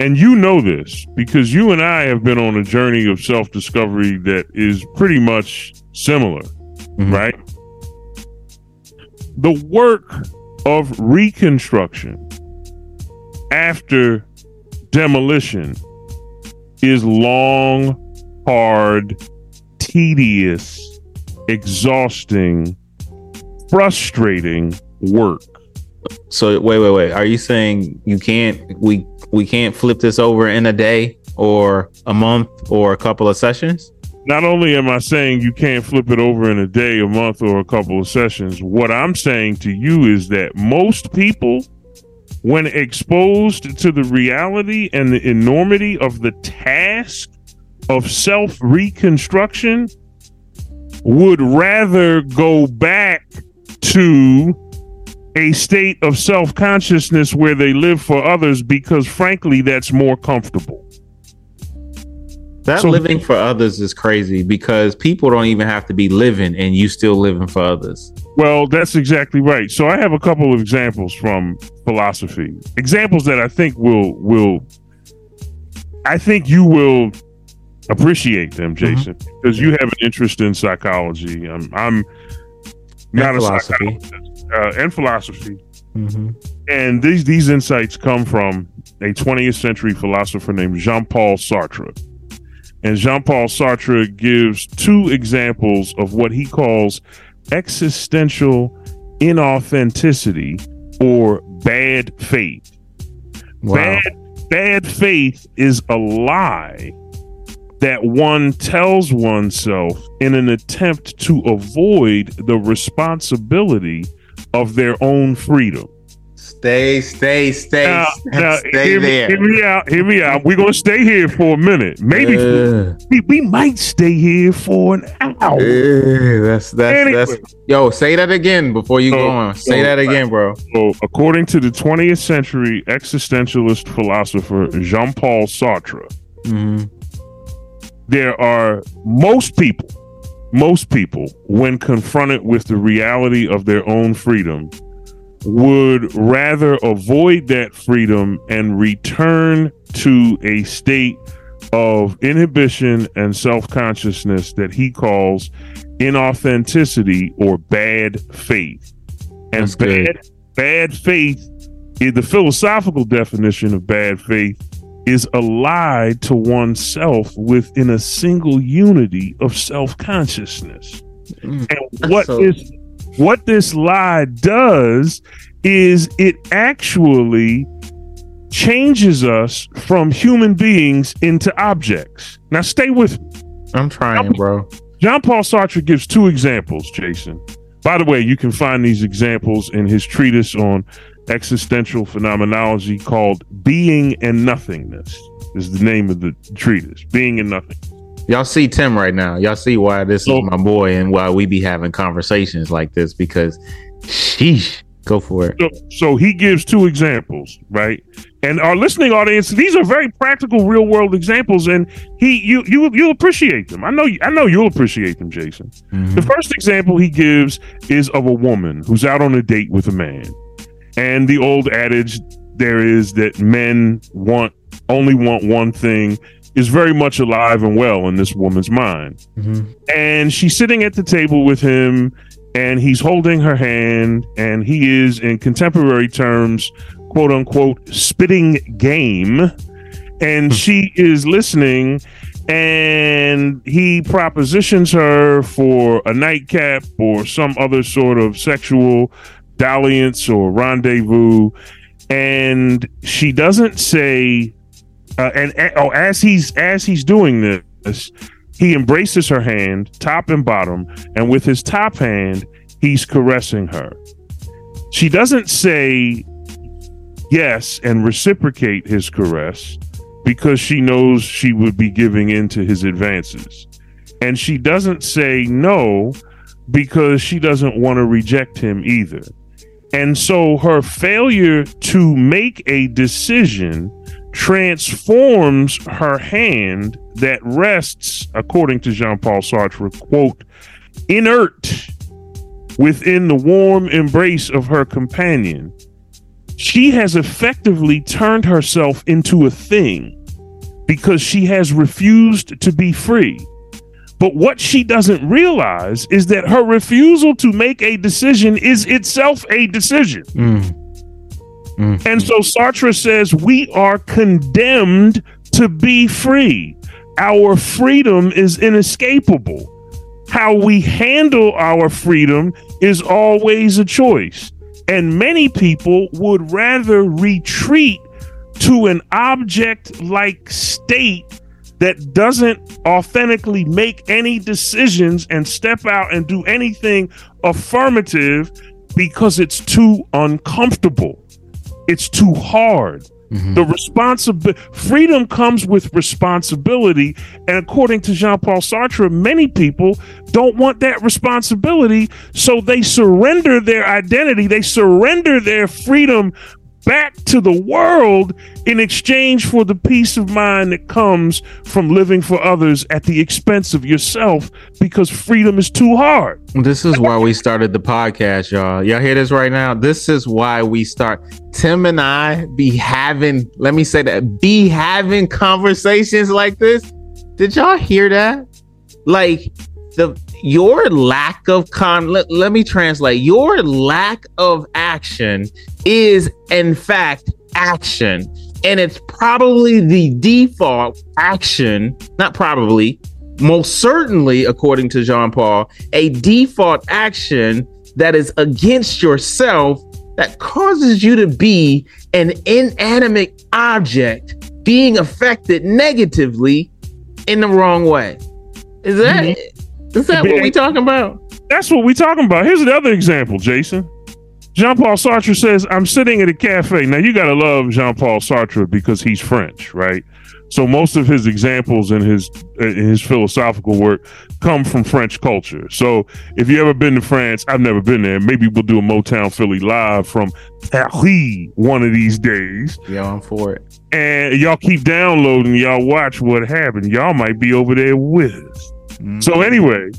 And you know this because you and I have been on a journey of self discovery that is pretty much similar, mm-hmm. right? The work of reconstruction after demolition is long, hard, tedious, exhausting, frustrating work. So wait, wait, wait. Are you saying you can't we we can't flip this over in a day or a month or a couple of sessions? Not only am I saying you can't flip it over in a day, a month, or a couple of sessions, what I'm saying to you is that most people, when exposed to the reality and the enormity of the task of self reconstruction, would rather go back to a state of self consciousness where they live for others because, frankly, that's more comfortable. That so, living for others is crazy because people don't even have to be living and you still living for others. Well, that's exactly right. So I have a couple of examples from philosophy. Examples that I think will will I think you will appreciate them, mm-hmm. Jason, mm-hmm. because you have an interest in psychology. I'm, I'm not a psychologist uh, and philosophy. Mm-hmm. And these these insights come from a 20th century philosopher named Jean Paul Sartre. And Jean Paul Sartre gives two examples of what he calls existential inauthenticity or bad faith. Wow. Bad, bad faith is a lie that one tells oneself in an attempt to avoid the responsibility of their own freedom. Stay, stay, stay, now, now, stay hear there. Me, hear me out. Hear me out. We're gonna stay here for a minute. Maybe uh, we, we might stay here for an hour. Uh, that's that's anyway. that's. Yo, say that again before you so, go on. Say so, that again, bro. So, according to the 20th century existentialist philosopher Jean Paul Sartre, mm-hmm. there are most people most people, when confronted with the reality of their own freedom, would rather avoid that freedom and return to a state of inhibition and self consciousness that he calls inauthenticity or bad faith. And bad, bad faith, the philosophical definition of bad faith is allied to oneself within a single unity of self consciousness. Mm, and what so- this what this lie does is it actually changes us from human beings into objects. Now, stay with me. I'm trying, bro. Jean Paul Sartre gives two examples, Jason. By the way, you can find these examples in his treatise on existential phenomenology called Being and Nothingness, is the name of the treatise. Being and Nothing. Y'all see Tim right now. Y'all see why this so, is my boy and why we be having conversations like this because sheesh. Go for it. So, so, he gives two examples, right? And our listening audience, these are very practical, real world examples, and he, you, you, you'll appreciate them. I know, I know you'll appreciate them, Jason. Mm-hmm. The first example he gives is of a woman who's out on a date with a man, and the old adage there is that men want only want one thing is very much alive and well in this woman's mind. Mm-hmm. And she's sitting at the table with him and he's holding her hand and he is in contemporary terms quote unquote spitting game and hmm. she is listening and he propositions her for a nightcap or some other sort of sexual dalliance or rendezvous and she doesn't say uh, and oh as he's as he's doing this he embraces her hand, top and bottom, and with his top hand, he's caressing her. She doesn't say yes and reciprocate his caress because she knows she would be giving in to his advances. And she doesn't say no because she doesn't want to reject him either. And so her failure to make a decision transforms her hand that rests, according to Jean Paul Sartre, quote, inert within the warm embrace of her companion. She has effectively turned herself into a thing because she has refused to be free. But what she doesn't realize is that her refusal to make a decision is itself a decision. Mm. Mm-hmm. And so Sartre says we are condemned to be free. Our freedom is inescapable. How we handle our freedom is always a choice. And many people would rather retreat to an object like state that doesn't authentically make any decisions and step out and do anything affirmative because it's too uncomfortable. It's too hard. Mm-hmm. The responsibility, freedom comes with responsibility. And according to Jean Paul Sartre, many people don't want that responsibility. So they surrender their identity, they surrender their freedom back to the world in exchange for the peace of mind that comes from living for others at the expense of yourself because freedom is too hard. This is why we started the podcast, y'all. Y'all hear this right now? This is why we start. Tim and I be having, let me say that, be having conversations like this. Did y'all hear that? Like, the your lack of con let, let me translate. Your lack of action is in fact action. And it's probably the default action not probably most certainly according to jean-paul a default action that is against yourself that causes you to be an inanimate object being affected negatively in the wrong way. Is that mm-hmm. Is that what we talking about? That's what we talking about. Here's another example, Jason. Jean Paul Sartre says, I'm sitting at a cafe. Now, you got to love Jean Paul Sartre because he's French, right? So most of his examples in his in his philosophical work come from French culture. So if you ever been to France, I've never been there. Maybe we'll do a Motown Philly live from Paris one of these days. Yeah, I'm for it. And y'all keep downloading. Y'all watch what happened. Y'all might be over there with us. Mm-hmm. So anyway,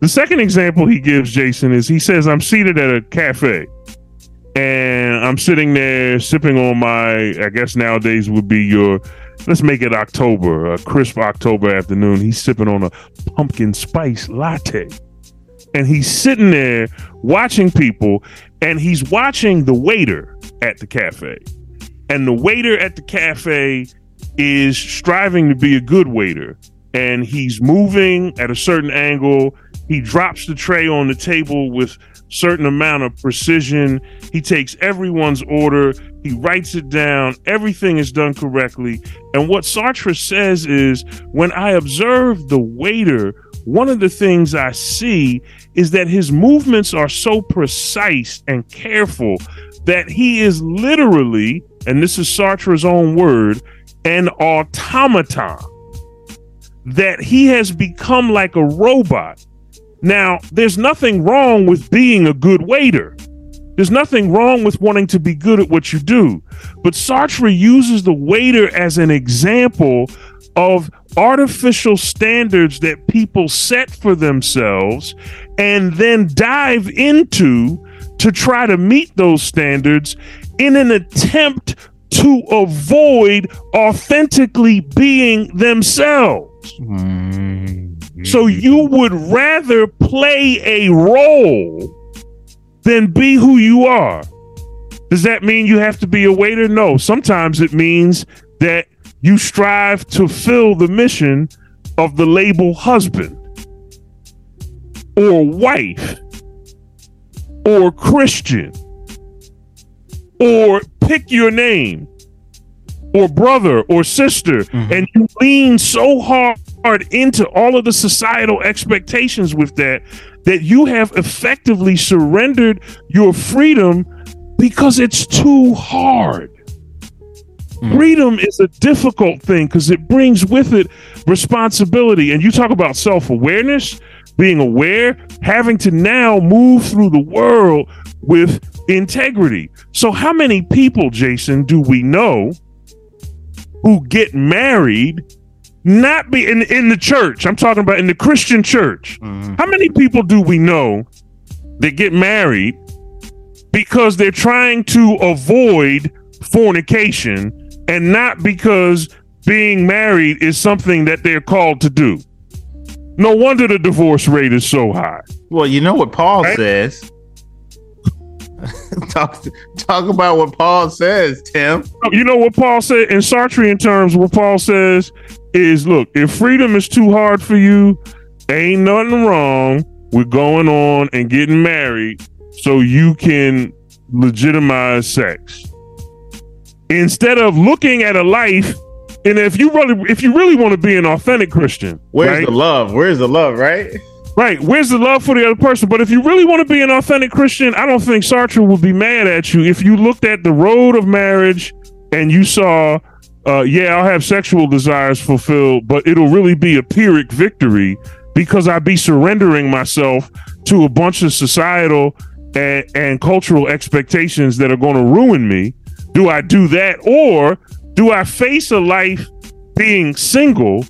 the second example he gives Jason is he says I'm seated at a cafe and I'm sitting there sipping on my I guess nowadays would be your let's make it October, a crisp October afternoon. He's sipping on a pumpkin spice latte. And he's sitting there watching people and he's watching the waiter at the cafe. And the waiter at the cafe is striving to be a good waiter and he's moving at a certain angle. He drops the tray on the table with certain amount of precision. He takes everyone's order. He writes it down. Everything is done correctly. And what Sartre says is when I observe the waiter, one of the things I see is that his movements are so precise and careful that he is literally, and this is Sartre's own word, an automaton. That he has become like a robot. Now, there's nothing wrong with being a good waiter. There's nothing wrong with wanting to be good at what you do. But Sartre uses the waiter as an example of artificial standards that people set for themselves and then dive into to try to meet those standards in an attempt to avoid authentically being themselves. Mm-hmm. So you would rather play a role than be who you are. Does that mean you have to be a waiter? No. Sometimes it means that you strive to fill the mission of the label husband or wife or Christian or pick your name or brother or sister mm-hmm. and you lean so hard into all of the societal expectations with that that you have effectively surrendered your freedom because it's too hard. Mm. Freedom is a difficult thing because it brings with it responsibility. And you talk about self awareness, being aware, having to now move through the world with integrity. So, how many people, Jason, do we know who get married? Not be in in the church. I'm talking about in the Christian church. Mm-hmm. How many people do we know that get married because they're trying to avoid fornication and not because being married is something that they're called to do. No wonder the divorce rate is so high. Well, you know what Paul right? says. talk talk about what Paul says, Tim. You know what Paul said in Sartrean terms. What Paul says is, look, if freedom is too hard for you, ain't nothing wrong with going on and getting married so you can legitimize sex instead of looking at a life and if you really if you really want to be an authentic christian where's right? the love where's the love right right where's the love for the other person? But if you really want to be an authentic christian i don't think sartre would be mad at you. If you looked at the road of marriage and you saw uh, yeah i'll have sexual desires fulfilled but it'll really be a pyrrhic victory because i'd be surrendering myself to a bunch of societal and, and cultural expectations that are going to ruin me. Do I do that or do I face a life being single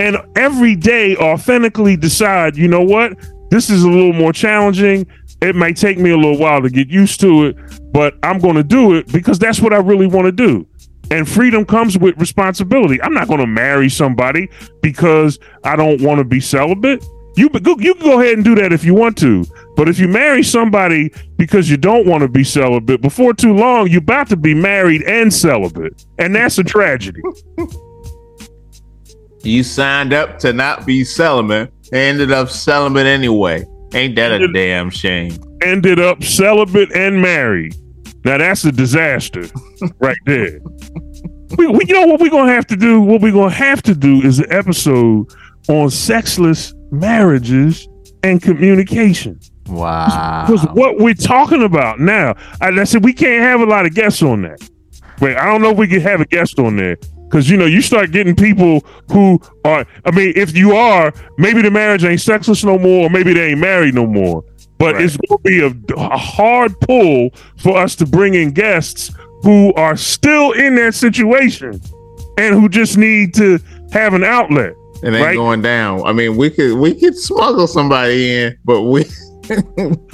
and every day authentically decide, you know what? This is a little more challenging. It might take me a little while to get used to it, but I'm going to do it because that's what I really want to do. And freedom comes with responsibility. I'm not going to marry somebody because I don't want to be celibate. You you can go ahead and do that if you want to, but if you marry somebody because you don't want to be celibate, before too long you're about to be married and celibate, and that's a tragedy. You signed up to not be celibate, ended up celibate anyway. Ain't that ended, a damn shame? Ended up celibate and married. Now that's a disaster, right there. We, we, you know what we're gonna have to do? What we're gonna have to do is an episode on sexless marriages and communication. Wow. Because what we're talking about now, I, I, said we can't have a lot of guests on that. Wait, I don't know if we can have a guest on there. Because, you know, you start getting people who are, I mean, if you are, maybe the marriage ain't sexless no more, or maybe they ain't married no more. But right. it's going to be a, a hard pull for us to bring in guests who are still in that situation and who just need to have an outlet. It ain't right? going down. I mean, we could we could smuggle somebody in, but we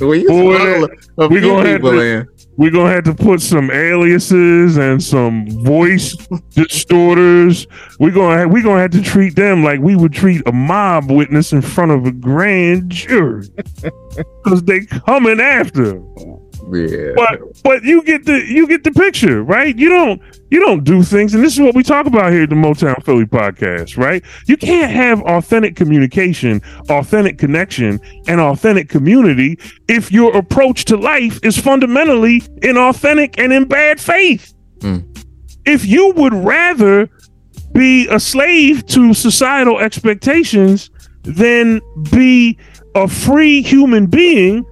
we Boy, we gonna have to, in. We're gonna have to put some aliases and some voice distorters. We're gonna have, we gonna have to treat them like we would treat a mob witness in front of a grand jury because they coming after. Yeah. But but you get the you get the picture, right? You don't You don't do things, and this is what we talk about here at the Motown Philly podcast, right? You can't have authentic communication, authentic connection, and authentic community if your approach to life is fundamentally inauthentic and in bad faith. Mm. If you would rather be a slave to societal expectations than be a free human being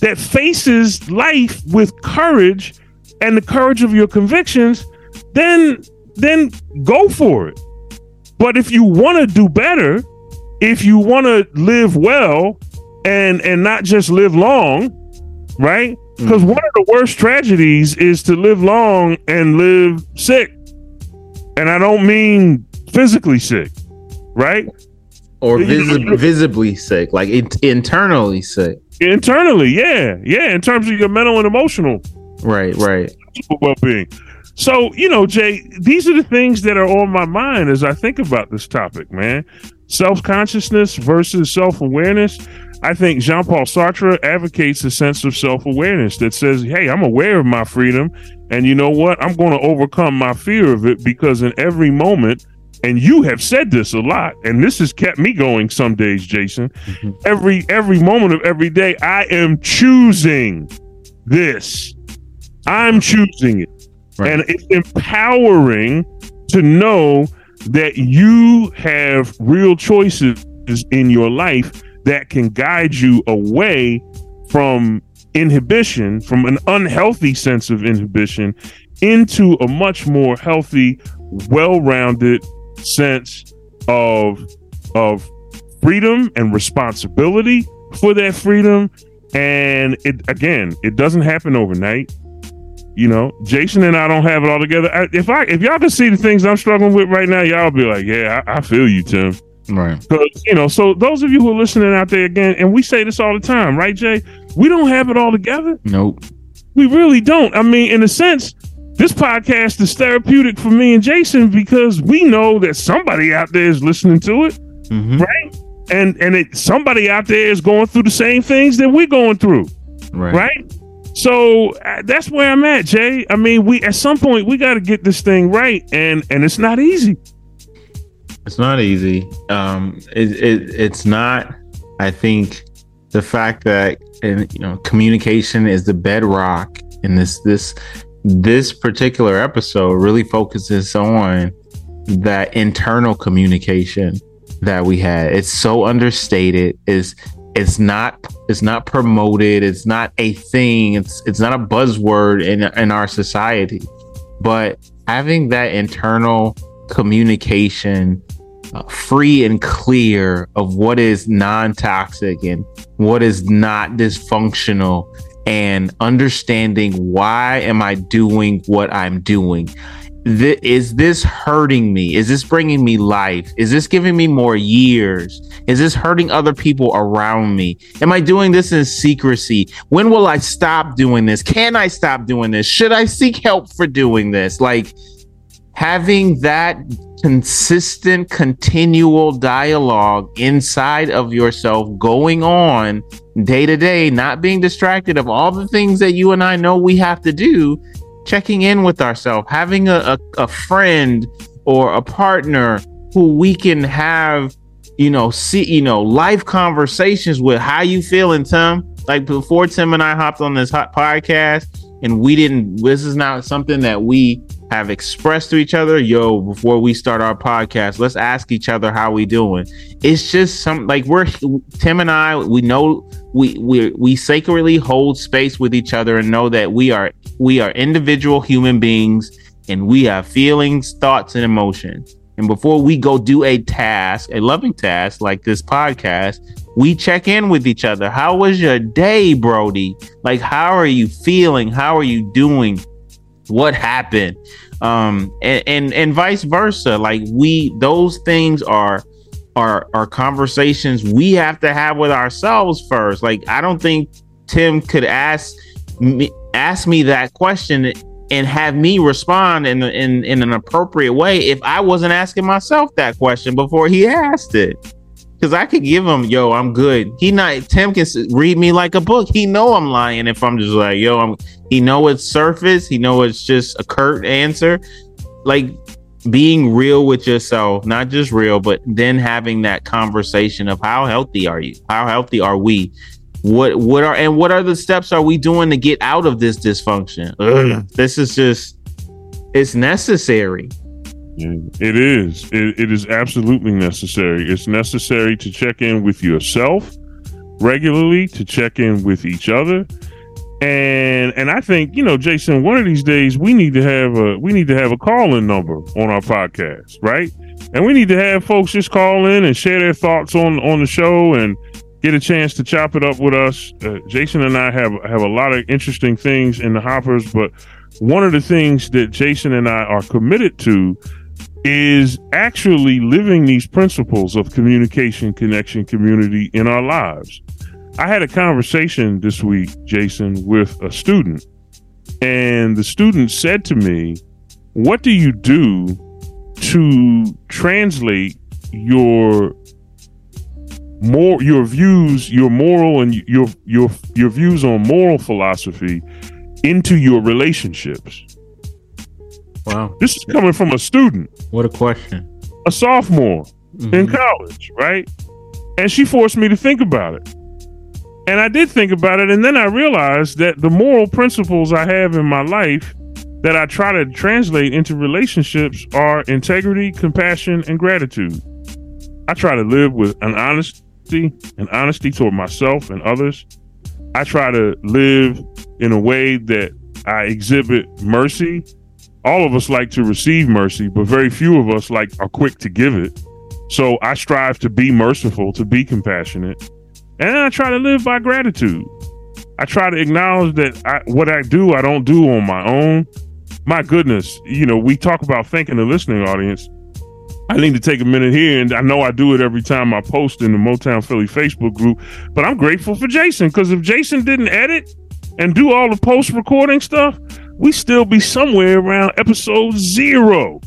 that faces life with courage and the courage of your convictions, then then go for it. But if you want to do better, if you want to live well and and not just live long, right? Because mm-hmm. one of the worst tragedies is to live long and live sick. And I don't mean physically sick, right? Or visibly sick, like it- internally sick. Internally, yeah, yeah. In terms of your mental and emotional, right, right, well being. So, you know, Jay, these are the things that are on my mind as I think about this topic, man. Self consciousness versus self awareness. I think Jean Paul Sartre advocates a sense of self awareness that says, hey, I'm aware of my freedom. And you know what? I'm going to overcome my fear of it because in every moment, and you have said this a lot, and this has kept me going some days, Jason. Mm-hmm. Every every moment of every day, I am choosing this. I'm choosing it. Right. And it's empowering to know that you have real choices in your life that can guide you away from inhibition, from an unhealthy sense of inhibition, into a much more healthy, well rounded sense of, of freedom and responsibility for that freedom. And it again, it doesn't happen overnight. You know, Jason and I don't have it all together. I, if I if y'all can see the things I'm struggling with right now, y'all be like, yeah, I, I feel you, Tim. Right. Because you know, so those of you who are listening out there again, and we say this all the time, right, Jay? We don't have it all together. Nope. We really don't. I mean, in a sense, this podcast is therapeutic for me and Jason because we know that somebody out there is listening to it, mm-hmm. right? And and it somebody out there is going through the same things that we're going through, right? right? So uh, that's where I'm at, Jay. I mean, we at some point we got to get this thing right, and and it's not easy. It's not easy. Um, it, it it's not. I think the fact that and you know communication is the bedrock in this this this particular episode really focuses on that internal communication that we had. It's so understated. Is it's not it's not promoted it's not a thing it's it's not a buzzword in in our society. But having that internal communication uh, free and clear of what is non-toxic and what is not dysfunctional and understanding why am i doing what i'm doing th- is this hurting me? Is this bringing me life? Is this giving me more years? Is this hurting other people around me? Am I doing this in secrecy? When will I stop doing this? Can I stop doing this? Should I seek help for doing this? Like having that consistent, continual dialogue inside of yourself going on day to day, not being distracted of all the things that you and I know we have to do checking in with ourselves, having a, a, a friend or a partner who we can have, you know, see, you know, life conversations with. How you feeling, Tim? Like before Tim and I hopped on this hot podcast and we didn't, this is not something that we have expressed to each other. Yo, before we start our podcast, let's ask each other how we doing. It's just some like we're Tim and I, we know we we we sacredly hold space with each other and know that we are we are individual human beings and we have feelings, thoughts, and emotions. And before we go do a task, a loving task like this podcast, we check in with each other. How was your day, Brody? Like, how are you feeling? How are you doing? What happened? Um, and, and, and vice versa. Like, we, those things are are are conversations we have to have with ourselves first. Like I don't think Tim could ask me ask me that question and have me respond in in in an appropriate way if I wasn't asking myself that question before he asked it. Cause I could give him, yo, I'm good. He not Tim can read me like a book. He know I'm lying if I'm just like, yo, I'm. He know it's surface. He know it's just a curt answer. like being real with yourself, not just real, but then having that conversation of how healthy are you? How healthy are we? What what are and what are the steps are we doing to get out of this dysfunction? Ugh, this is just it's necessary. It is. It, it is absolutely necessary. It's necessary to check in with yourself regularly, to check in with each other, and and I think you know, Jason, one of these days we need to have a we need to have a call in number on our podcast, right? And we need to have folks just call in and share their thoughts on on the show and get a chance to chop it up with us. Uh, Jason and I have have a lot of interesting things in the hoppers, but one of the things that Jason and I are committed to is actually living these principles of communication, connection, community in our lives. I had a conversation this week, Jason, with a student, and the student said to me, What do you do to translate your more your views, your moral and your your your views on moral philosophy into your relationships? Wow. This is coming from a student. What a question. A sophomore mm-hmm. in college, right? And she forced me to think about it. And I did think about it. And then I realized that the moral principles I have in my life that I try to translate into relationships are integrity, compassion, and gratitude. I try to live with an honesty and honesty toward myself and others. I try to live in a way that I exhibit mercy. All of us like to receive mercy, but very few of us like are quick to give it. So I strive to be merciful, to be compassionate. And I try to live by gratitude. I try to acknowledge that I, what I do, I don't do on my own. My goodness, you know, we talk about thanking the listening audience. I need to take a minute here, and I know I do it every time I post in the Motown Philly Facebook group. But I'm grateful for Jason because if Jason didn't edit and do all the post recording stuff, we still be somewhere around episode zero,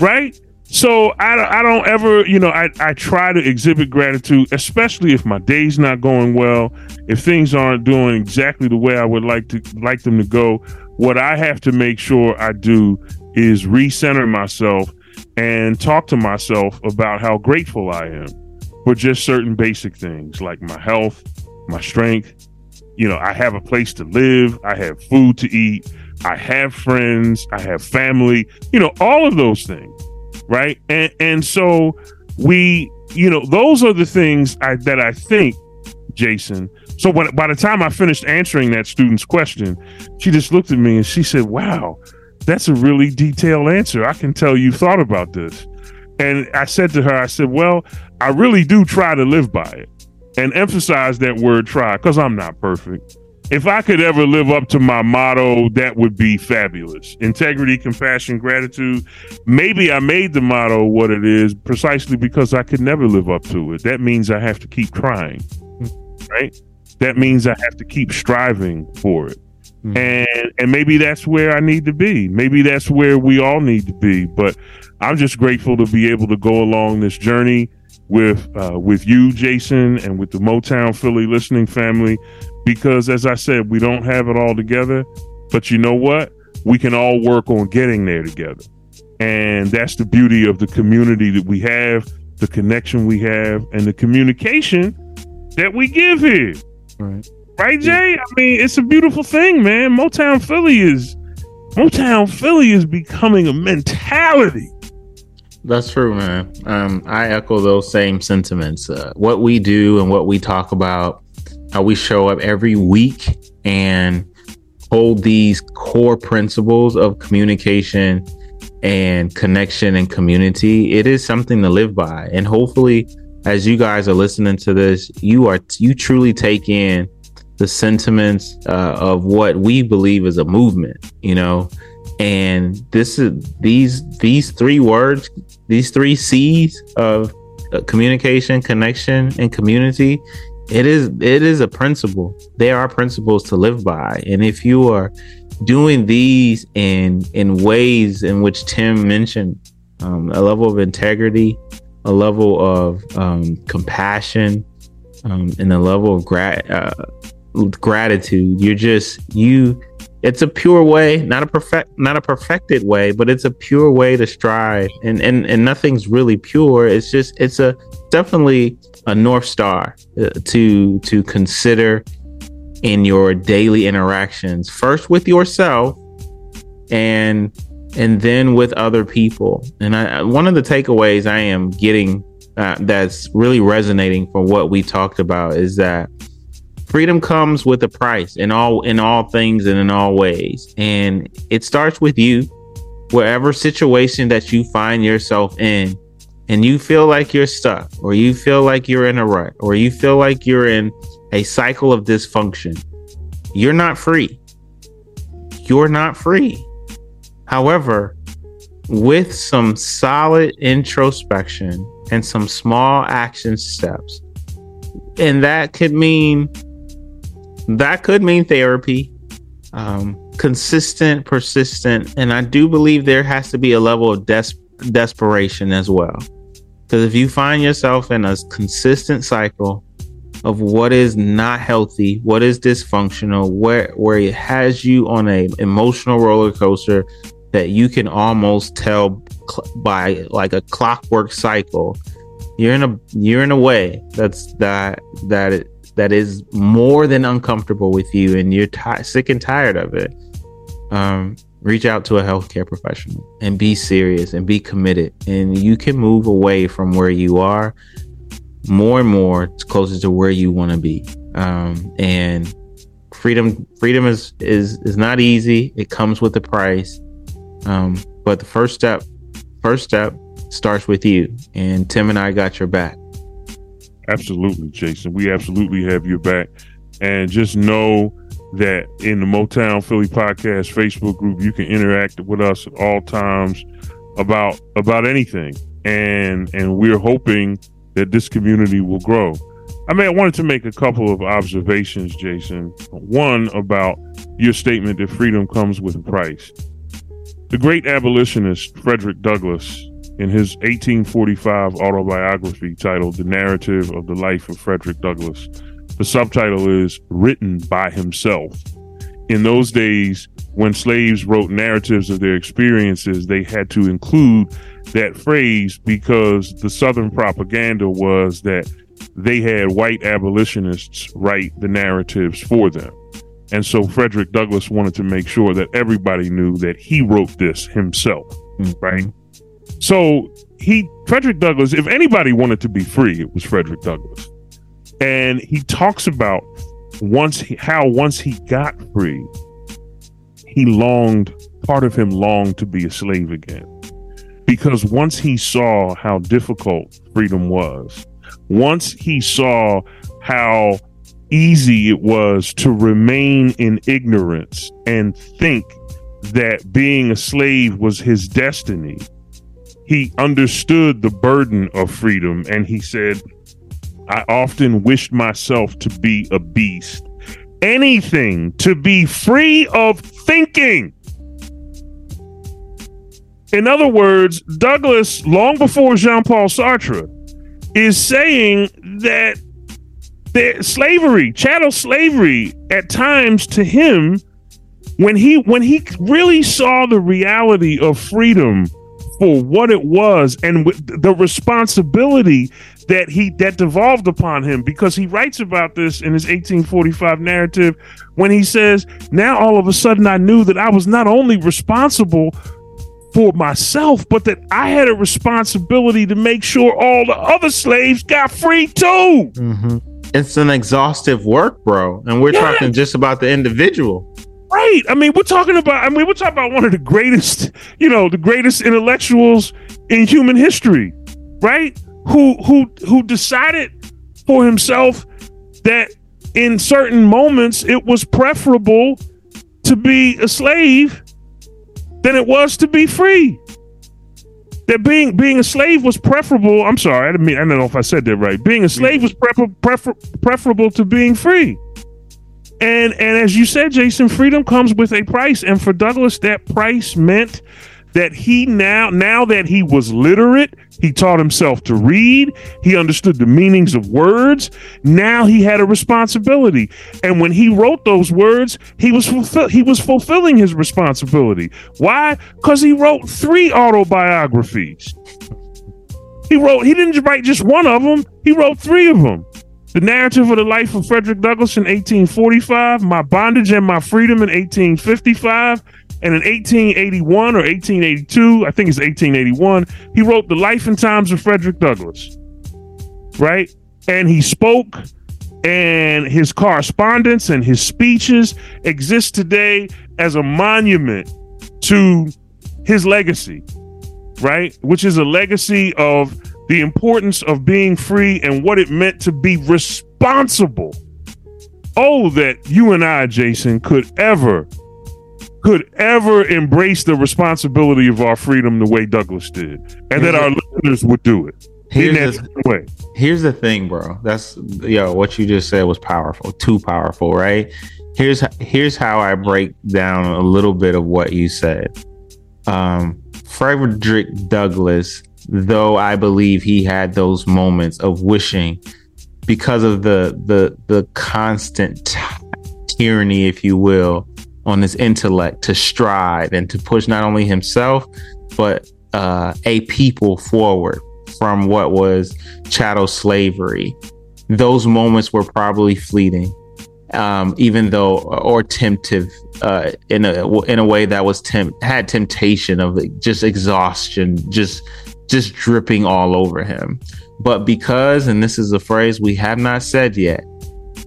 right? So I, I don't ever, you know, I, I try to exhibit gratitude, especially if my day's not going well, if things aren't doing exactly the way I would like to like them to go. What I have to make sure I do is recenter myself and talk to myself about how grateful I am for just certain basic things like my health, my strength. You know, I have a place to live, I have food to eat, I have friends, I have family, you know, all of those things right? And and so we, you know, those are the things I, that I think, Jason. So when by the time I finished answering that student's question, she just looked at me and she said, "Wow, that's a really detailed answer. I can tell you thought about this." And I said to her, I said, "Well, I really do try to live by it." And emphasize that word try because I'm not perfect if I could ever live up to my motto, that would be fabulous. Integrity, compassion, gratitude. Maybe I made the motto what it is precisely because I could never live up to it. That means I have to keep trying, right? That means I have to keep striving for it. Mm-hmm. And and maybe that's where I need to be. Maybe that's where we all need to be. But I'm just grateful to be able to go along this journey with uh, with you, Jason, and with the Motown Philly listening family because as I said, we don't have it all together, but you know what? We can all work on getting there together. And that's the beauty of the community that we have, the connection we have, and the communication that we give here. Right. Right, Jay? I mean, it's a beautiful thing, man. Motown Philly is Motown Philly is becoming a mentality. That's true, man. Um, I echo those same sentiments. Uh, what we do and what we talk about how we show up every week and hold these core principles of communication and connection and community. It is something to live by. And hopefully as you guys are listening to this you are you truly take in the sentiments uh, of what we believe is a movement you know? And this is these these three words these three c's of uh, communication connection and community it is it is a principle there are principles to live by and if you are doing these in in ways in which tim mentioned um, a level of integrity a level of um, compassion um, and a level of gra- uh, gratitude you're just you it's a pure way, not a perfect, not a perfected way, but it's a pure way to strive. And and and nothing's really pure. It's just it's a definitely a north star uh, to to consider in your daily interactions. First with yourself, and and then with other people. And I, one of the takeaways I am getting uh, that's really resonating for what we talked about is that freedom comes with a price in all in all things and in all ways and it starts with you wherever situation that you find yourself in and you feel like you're stuck or you feel like you're in a rut or you feel like you're in a cycle of dysfunction you're not free you're not free however with some solid introspection and some small action steps and that could mean that could mean therapy, um, consistent, persistent, and I do believe there has to be a level of des- desperation as well. Because if you find yourself in a consistent cycle of what is not healthy, what is dysfunctional, where where it has you on a emotional roller coaster that you can almost tell cl- by like a clockwork cycle, you're in a you're in a way that's that that it, that is more than uncomfortable with you and you're t- sick and tired of it, um, reach out to a healthcare professional and be serious and be committed. And you can move away from where you are more and more closer to where you want to be. Um, and freedom, freedom is, is, is not easy. It comes with a price. Um, but the first step, first step starts with you. And Tim and I got your back. Absolutely, Jason. We absolutely have your back. And just know that in the Motown Philly Podcast Facebook group, you can interact with us at all times about about anything. And and we're hoping that this community will grow. I mean, I wanted to make a couple of observations, Jason. One about your statement that freedom comes with a price. The great abolitionist Frederick Douglass in his 1845 autobiography titled The Narrative of the Life of Frederick Douglass. The subtitle is Written by Himself. In those days, when slaves wrote narratives of their experiences, they had to include that phrase because the Southern propaganda was that they had white abolitionists write the narratives for them. And so Frederick Douglass wanted to make sure that everybody knew that he wrote this himself, mm-hmm. right? So he, Frederick Douglass, if anybody wanted to be free, it was Frederick Douglass. And he talks about once he, how once he got free, he longed, part of him longed to be a slave again. Because once he saw how difficult freedom was, once he saw how easy it was to remain in ignorance and think that being a slave was his destiny, he understood the burden of freedom and he said, I often wished myself to be a beast. Anything to be free of thinking. In other words, Douglass, long before Jean Paul Sartre, is saying that the slavery, chattel slavery, at times to him, when he when he really saw the reality of freedom for what it was and the responsibility that he that devolved upon him because he writes about this in his 1845 narrative when he says now all of a sudden i knew that i was not only responsible for myself but that i had a responsibility to make sure all the other slaves got free too mm-hmm. it's an exhaustive work bro and we're yeah. talking just about the individual Right. I mean, we're talking about. I mean, we're talking about one of the greatest, you know, the greatest intellectuals in human history, right? Who who who decided for himself that in certain moments it was preferable to be a slave than it was to be free. That being being a slave was preferable. I'm sorry, I didn't mean. I don't know if I said that right. Being a slave was prefer, prefer, preferable to being free. And and as you said, Jason, freedom comes with a price. And for Douglass, that price meant that he now now that he was literate he taught himself to read he understood the meanings of words now he had a responsibility. And when he wrote those words he was fulfill- he was fulfilling his responsibility. Why? Cuz he wrote 3 autobiographies. He wrote he didn't write just one of them he wrote 3 of them the narrative of the life of Frederick Douglass in 1845, My Bondage and My Freedom in 1855, and in 1881 or 1882, I think it's 1881, he wrote The Life and Times of Frederick Douglass. Right? And he spoke, and his correspondence and his speeches exist today as a monument to his legacy, right? Which is a legacy of the importance of being free and what it meant to be responsible. Oh, that you and I, Jason, could ever could ever embrace the responsibility of our freedom the way Douglass did, and Here's that our the- listeners would do it Here's the, way. here's the thing, bro. That's yo, what you just said was powerful, too powerful, right? Here's here's how I break down a little bit of what you said. Um, Frederick Douglass, though I believe he had those moments of wishing because of the the the constant t- tyranny, if you will, on his intellect to strive and to push not only himself but uh, a people forward from what was chattel slavery. Those moments were probably fleeting, um, even though or temptive uh, in a in a way that was temp- had temptation of just exhaustion, just just dripping all over him. But because, and this is a phrase we have not said yet,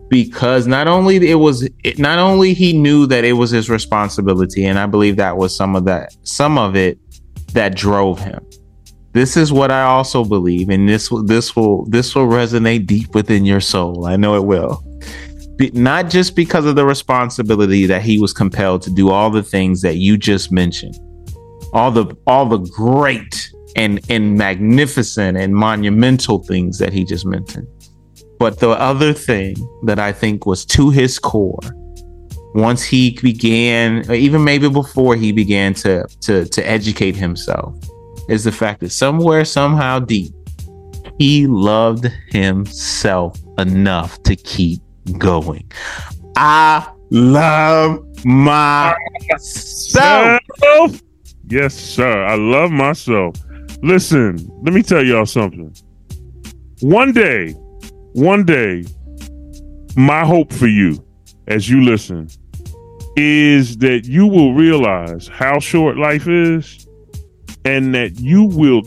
because not only it was it, not only he knew that it was his responsibility, and I believe that was some of that some of it that drove him. This is what I also believe, and this will this will this will resonate deep within your soul. I know it will. Not just because of the responsibility that he was compelled to do all the things that you just mentioned, all the all the great and and magnificent and monumental things that he just mentioned. But the other thing that I think was to his core, once he began, or even maybe before he began to to to educate himself, is the fact that somewhere, somehow deep, he loved himself enough to keep going. I love myself. Yes, sir. I love myself. Listen, let me tell y'all something. One day, one day, my hope for you as you listen is that you will realize how short life is and that you will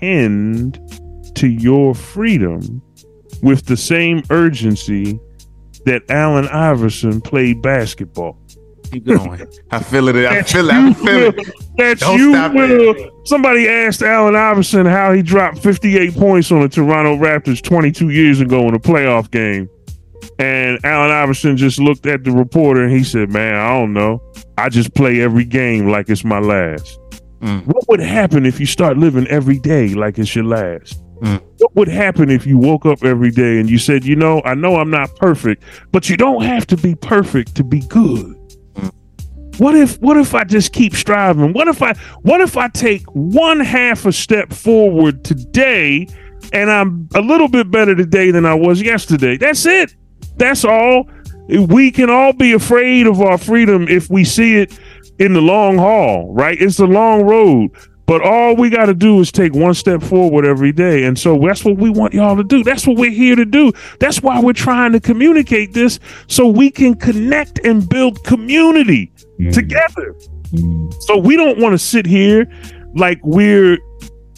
tend to your freedom with the same urgency that Allen Iverson played basketball. Keep going. I feel it. I feel it. I you feel it. that Don't you stop will. Somebody asked Allen Iverson how he dropped 58 points on the Toronto Raptors 22 years ago in a playoff game. And Allen Iverson just looked at the reporter and he said, Man, I don't know. I just play every game like it's my last. Mm. What would happen if you start living every day like it's your last? Mm. What would happen if you woke up every day and you said, You know, I know I'm not perfect, but you don't have to be perfect to be good? What if what if I just keep striving? What if I what if I take one half a step forward today and I'm a little bit better today than I was yesterday? That's it. That's all. We can all be afraid of our freedom if we see it in the long haul, right? It's the long road. But all we got to do is take one step forward every day. And so that's what we want y'all to do. That's what we're here to do. That's why we're trying to communicate this so we can connect and build community together. So we don't want to sit here like we're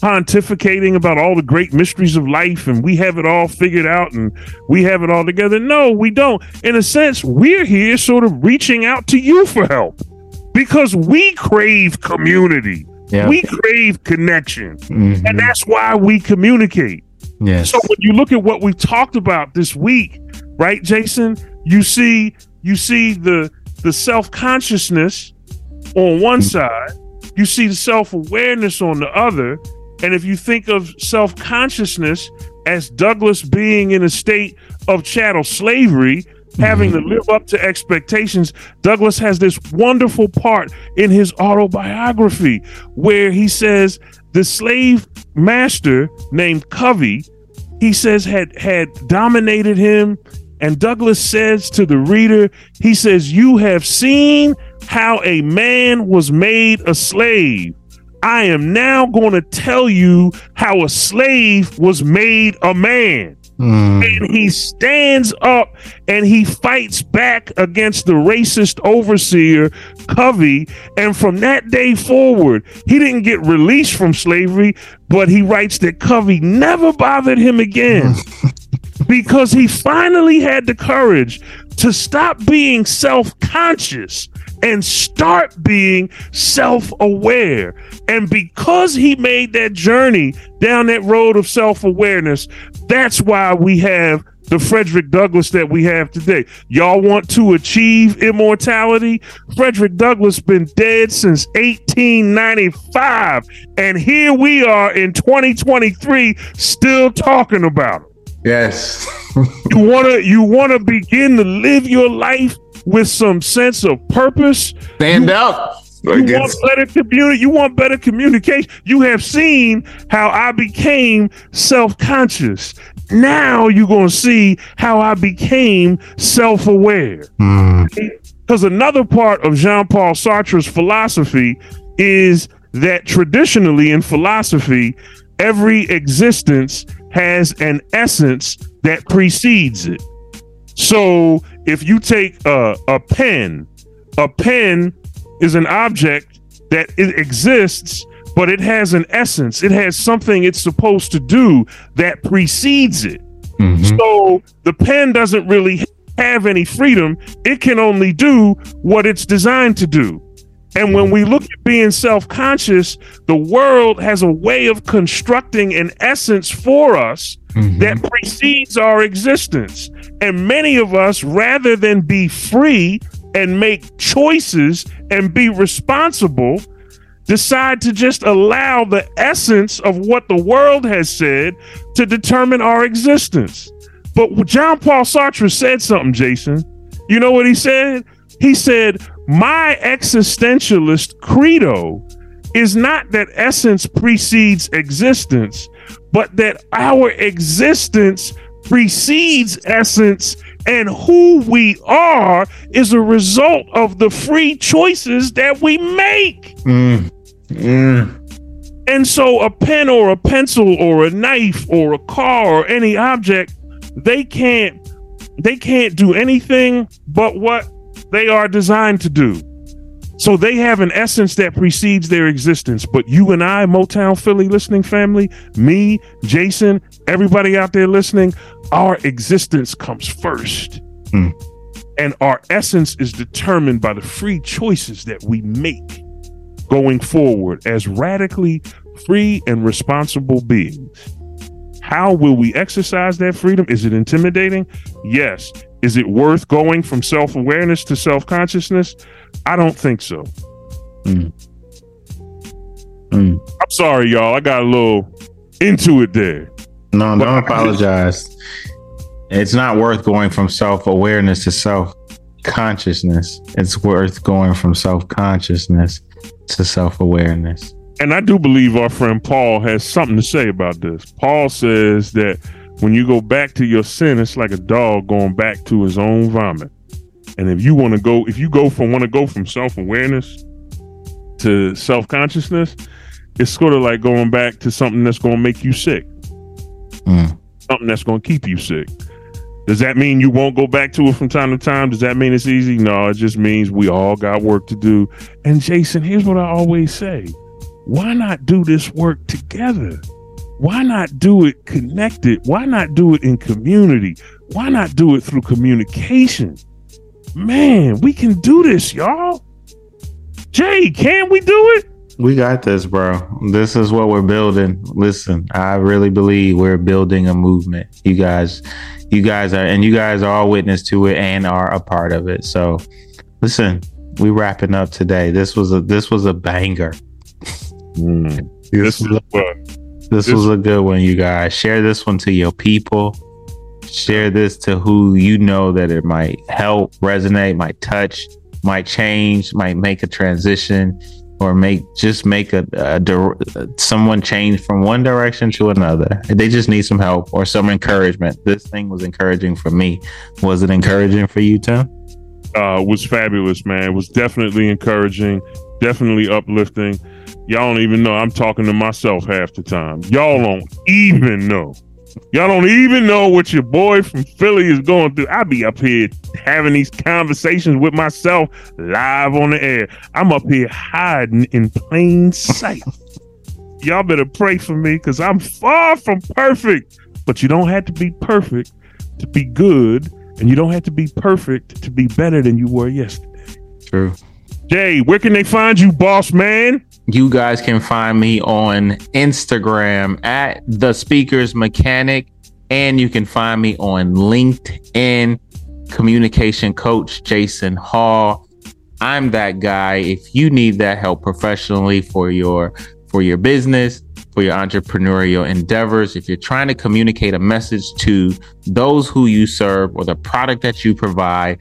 pontificating about all the great mysteries of life and we have it all figured out and we have it all together. No, we don't. In a sense, we're here sort of reaching out to you for help because we crave community. Yeah. We crave connection. Mhm. And that's why we communicate. yes. So when you look at what we've talked about this week, right, Jason, you see you see the the self-consciousness on one mm. side, you see the self-awareness on the other, and if you think of self-consciousness as Douglass being in a state of chattel slavery, having to mm-hmm. live up to expectations. Douglass has this wonderful part in his autobiography where he says the slave master named Covey, he says had had dominated him and Douglass says to the reader, he says, You have seen how a man was made a slave. I am now going to tell you how a slave was made a man. Mm. And he stands up and he fights back against the racist overseer, Covey. And from that day forward, he didn't get released from slavery, but he writes that Covey never bothered him again. because he finally had the courage to stop being self conscious and start being self aware. And because he made that journey down that road of self awareness, that's why we have the Frederick Douglass that we have today. Y'all want to achieve immortality? Frederick Douglass been dead since 1895 and here we are in 2023 still talking about him. Yes. you want to you want to begin to live your life with some sense of purpose. Stand you, up. You want better community. You want better communication. You have seen how I became self-conscious. Now you're gonna see how I became self-aware. Because mm. another part of Jean-Paul Sartre's philosophy is that traditionally in philosophy, every existence has an essence that precedes it. So if you take a, a pen, a pen is an object that it exists, but it has an essence. It has something it's supposed to do that precedes it. Mm-hmm. So the pen doesn't really have any freedom. It can only do what it's designed to do. And when we look at being self conscious, the world has a way of constructing an essence for us mm-hmm. that precedes our existence. And many of us, rather than be free and make choices and be responsible, decide to just allow the essence of what the world has said to determine our existence. But John Paul Sartre said something, Jason. You know what he said? He said, My existentialist credo is not that essence precedes existence, but that our existence precedes essence and who we are is a result of the free choices that we make. Mm. Mm. And so a pen or a pencil or a knife or a car or any object, they can't they can't do anything but what they are designed to do. So they have an essence that precedes their existence. But you and I, Motown Philly listening family, me, Jason, everybody out there listening, our existence comes first. Mm. And our essence is determined by the free choices that we make going forward as radically free and responsible beings. How will we exercise that freedom? Is it intimidating? Yes. Is it worth going from self awareness to self consciousness? I don't think so. Mm. Mm. I'm sorry, y'all. I got a little into it there. No, don't apologize. It's not worth going from self awareness to self consciousness. It's worth going from self consciousness to self awareness. And I do believe our friend Paul has something to say about this. Paul says that when you go back to your sin, it's like a dog going back to his own vomit. And if you want to go, if you go from want to go from self awareness to self consciousness, it's sort of like going back to something that's going to make you sick, mm. something that's going to keep you sick. Does that mean you won't go back to it from time to time? Does that mean it's easy? No, it just means we all got work to do. And Jason, here's what I always say why not do this work together? Why not do it connected? Why not do it in community? Why not do it through communication? Man, we can do this, y'all. Jay, can we do it? We got this, bro. This is what we're building. Listen, I really believe we're building a movement. You guys, you guys are, and you guys are all witness to it and are a part of it. So, listen, we wrapping up today. This was a this was a banger. Mm. This, this was a, this, this was a good one, you guys. Share this one to your people. Share this to who you know that it might help, resonate, might touch, might change, might make a transition, or make just make a, a, someone change from one direction to another. They just need some help or some encouragement. This thing was encouraging for me. Was it encouraging for you, Tim? Uh, was fabulous, man. It was definitely encouraging, definitely uplifting. Y'all don't even know I'm talking to myself half the time. Y'all don't even know Y'all don't even know what your boy from Philly is going through. I be up here having these conversations with myself live on the air. I'm up here hiding in plain sight. Y'all better pray for me because I'm far from perfect. But you don't have to be perfect to be good, and you don't have to be perfect to be better than you were yesterday. True. Jay, where can they find you, boss man? You guys can find me on Instagram at the speakers mechanic, and you can find me on LinkedIn, communication coach Jason Hall. I'm that guy. If you need that help professionally for your for your business, for your entrepreneurial endeavors, if you're trying to communicate a message to those who you serve or the product that you provide,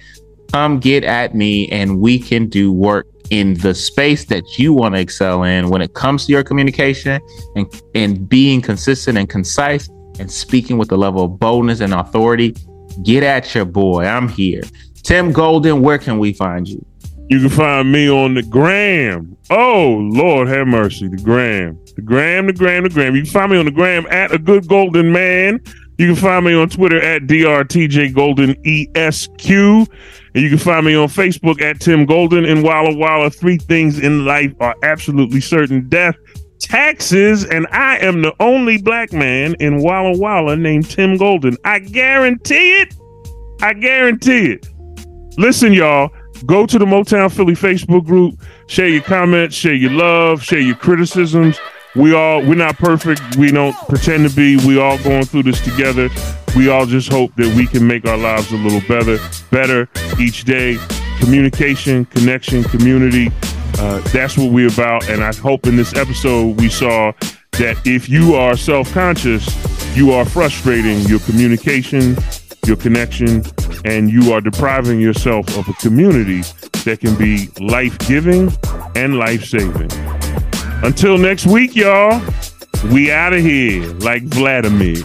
come get at me and we can do work in the space that you want to excel in when it comes to your communication and, and being consistent and concise and speaking with a level of boldness and authority, get at your boy. I'm here. Tim Golden, where can we find you? You can find me on the gram. Oh, Lord have mercy. The gram. The gram, the gram, the gram. You can find me on the gram at a good golden man. You can find me on Twitter at DRTJ Golden ESQ. And you can find me on Facebook at Tim Golden and Walla Walla. Three things in life are absolutely certain death, taxes, and I am the only black man in Walla Walla named Tim Golden. I guarantee it. I guarantee it. Listen, y'all, go to the Motown Philly Facebook group, share your comments, share your love, share your criticisms. We all we're not perfect. We don't pretend to be. We all going through this together. We all just hope that we can make our lives a little better, better each day. Communication, connection, community. Uh, that's what we're about. And I hope in this episode we saw that if you are self-conscious, you are frustrating your communication, your connection, and you are depriving yourself of a community that can be life-giving and life-saving. Until next week, y'all, we out of here like Vladimir.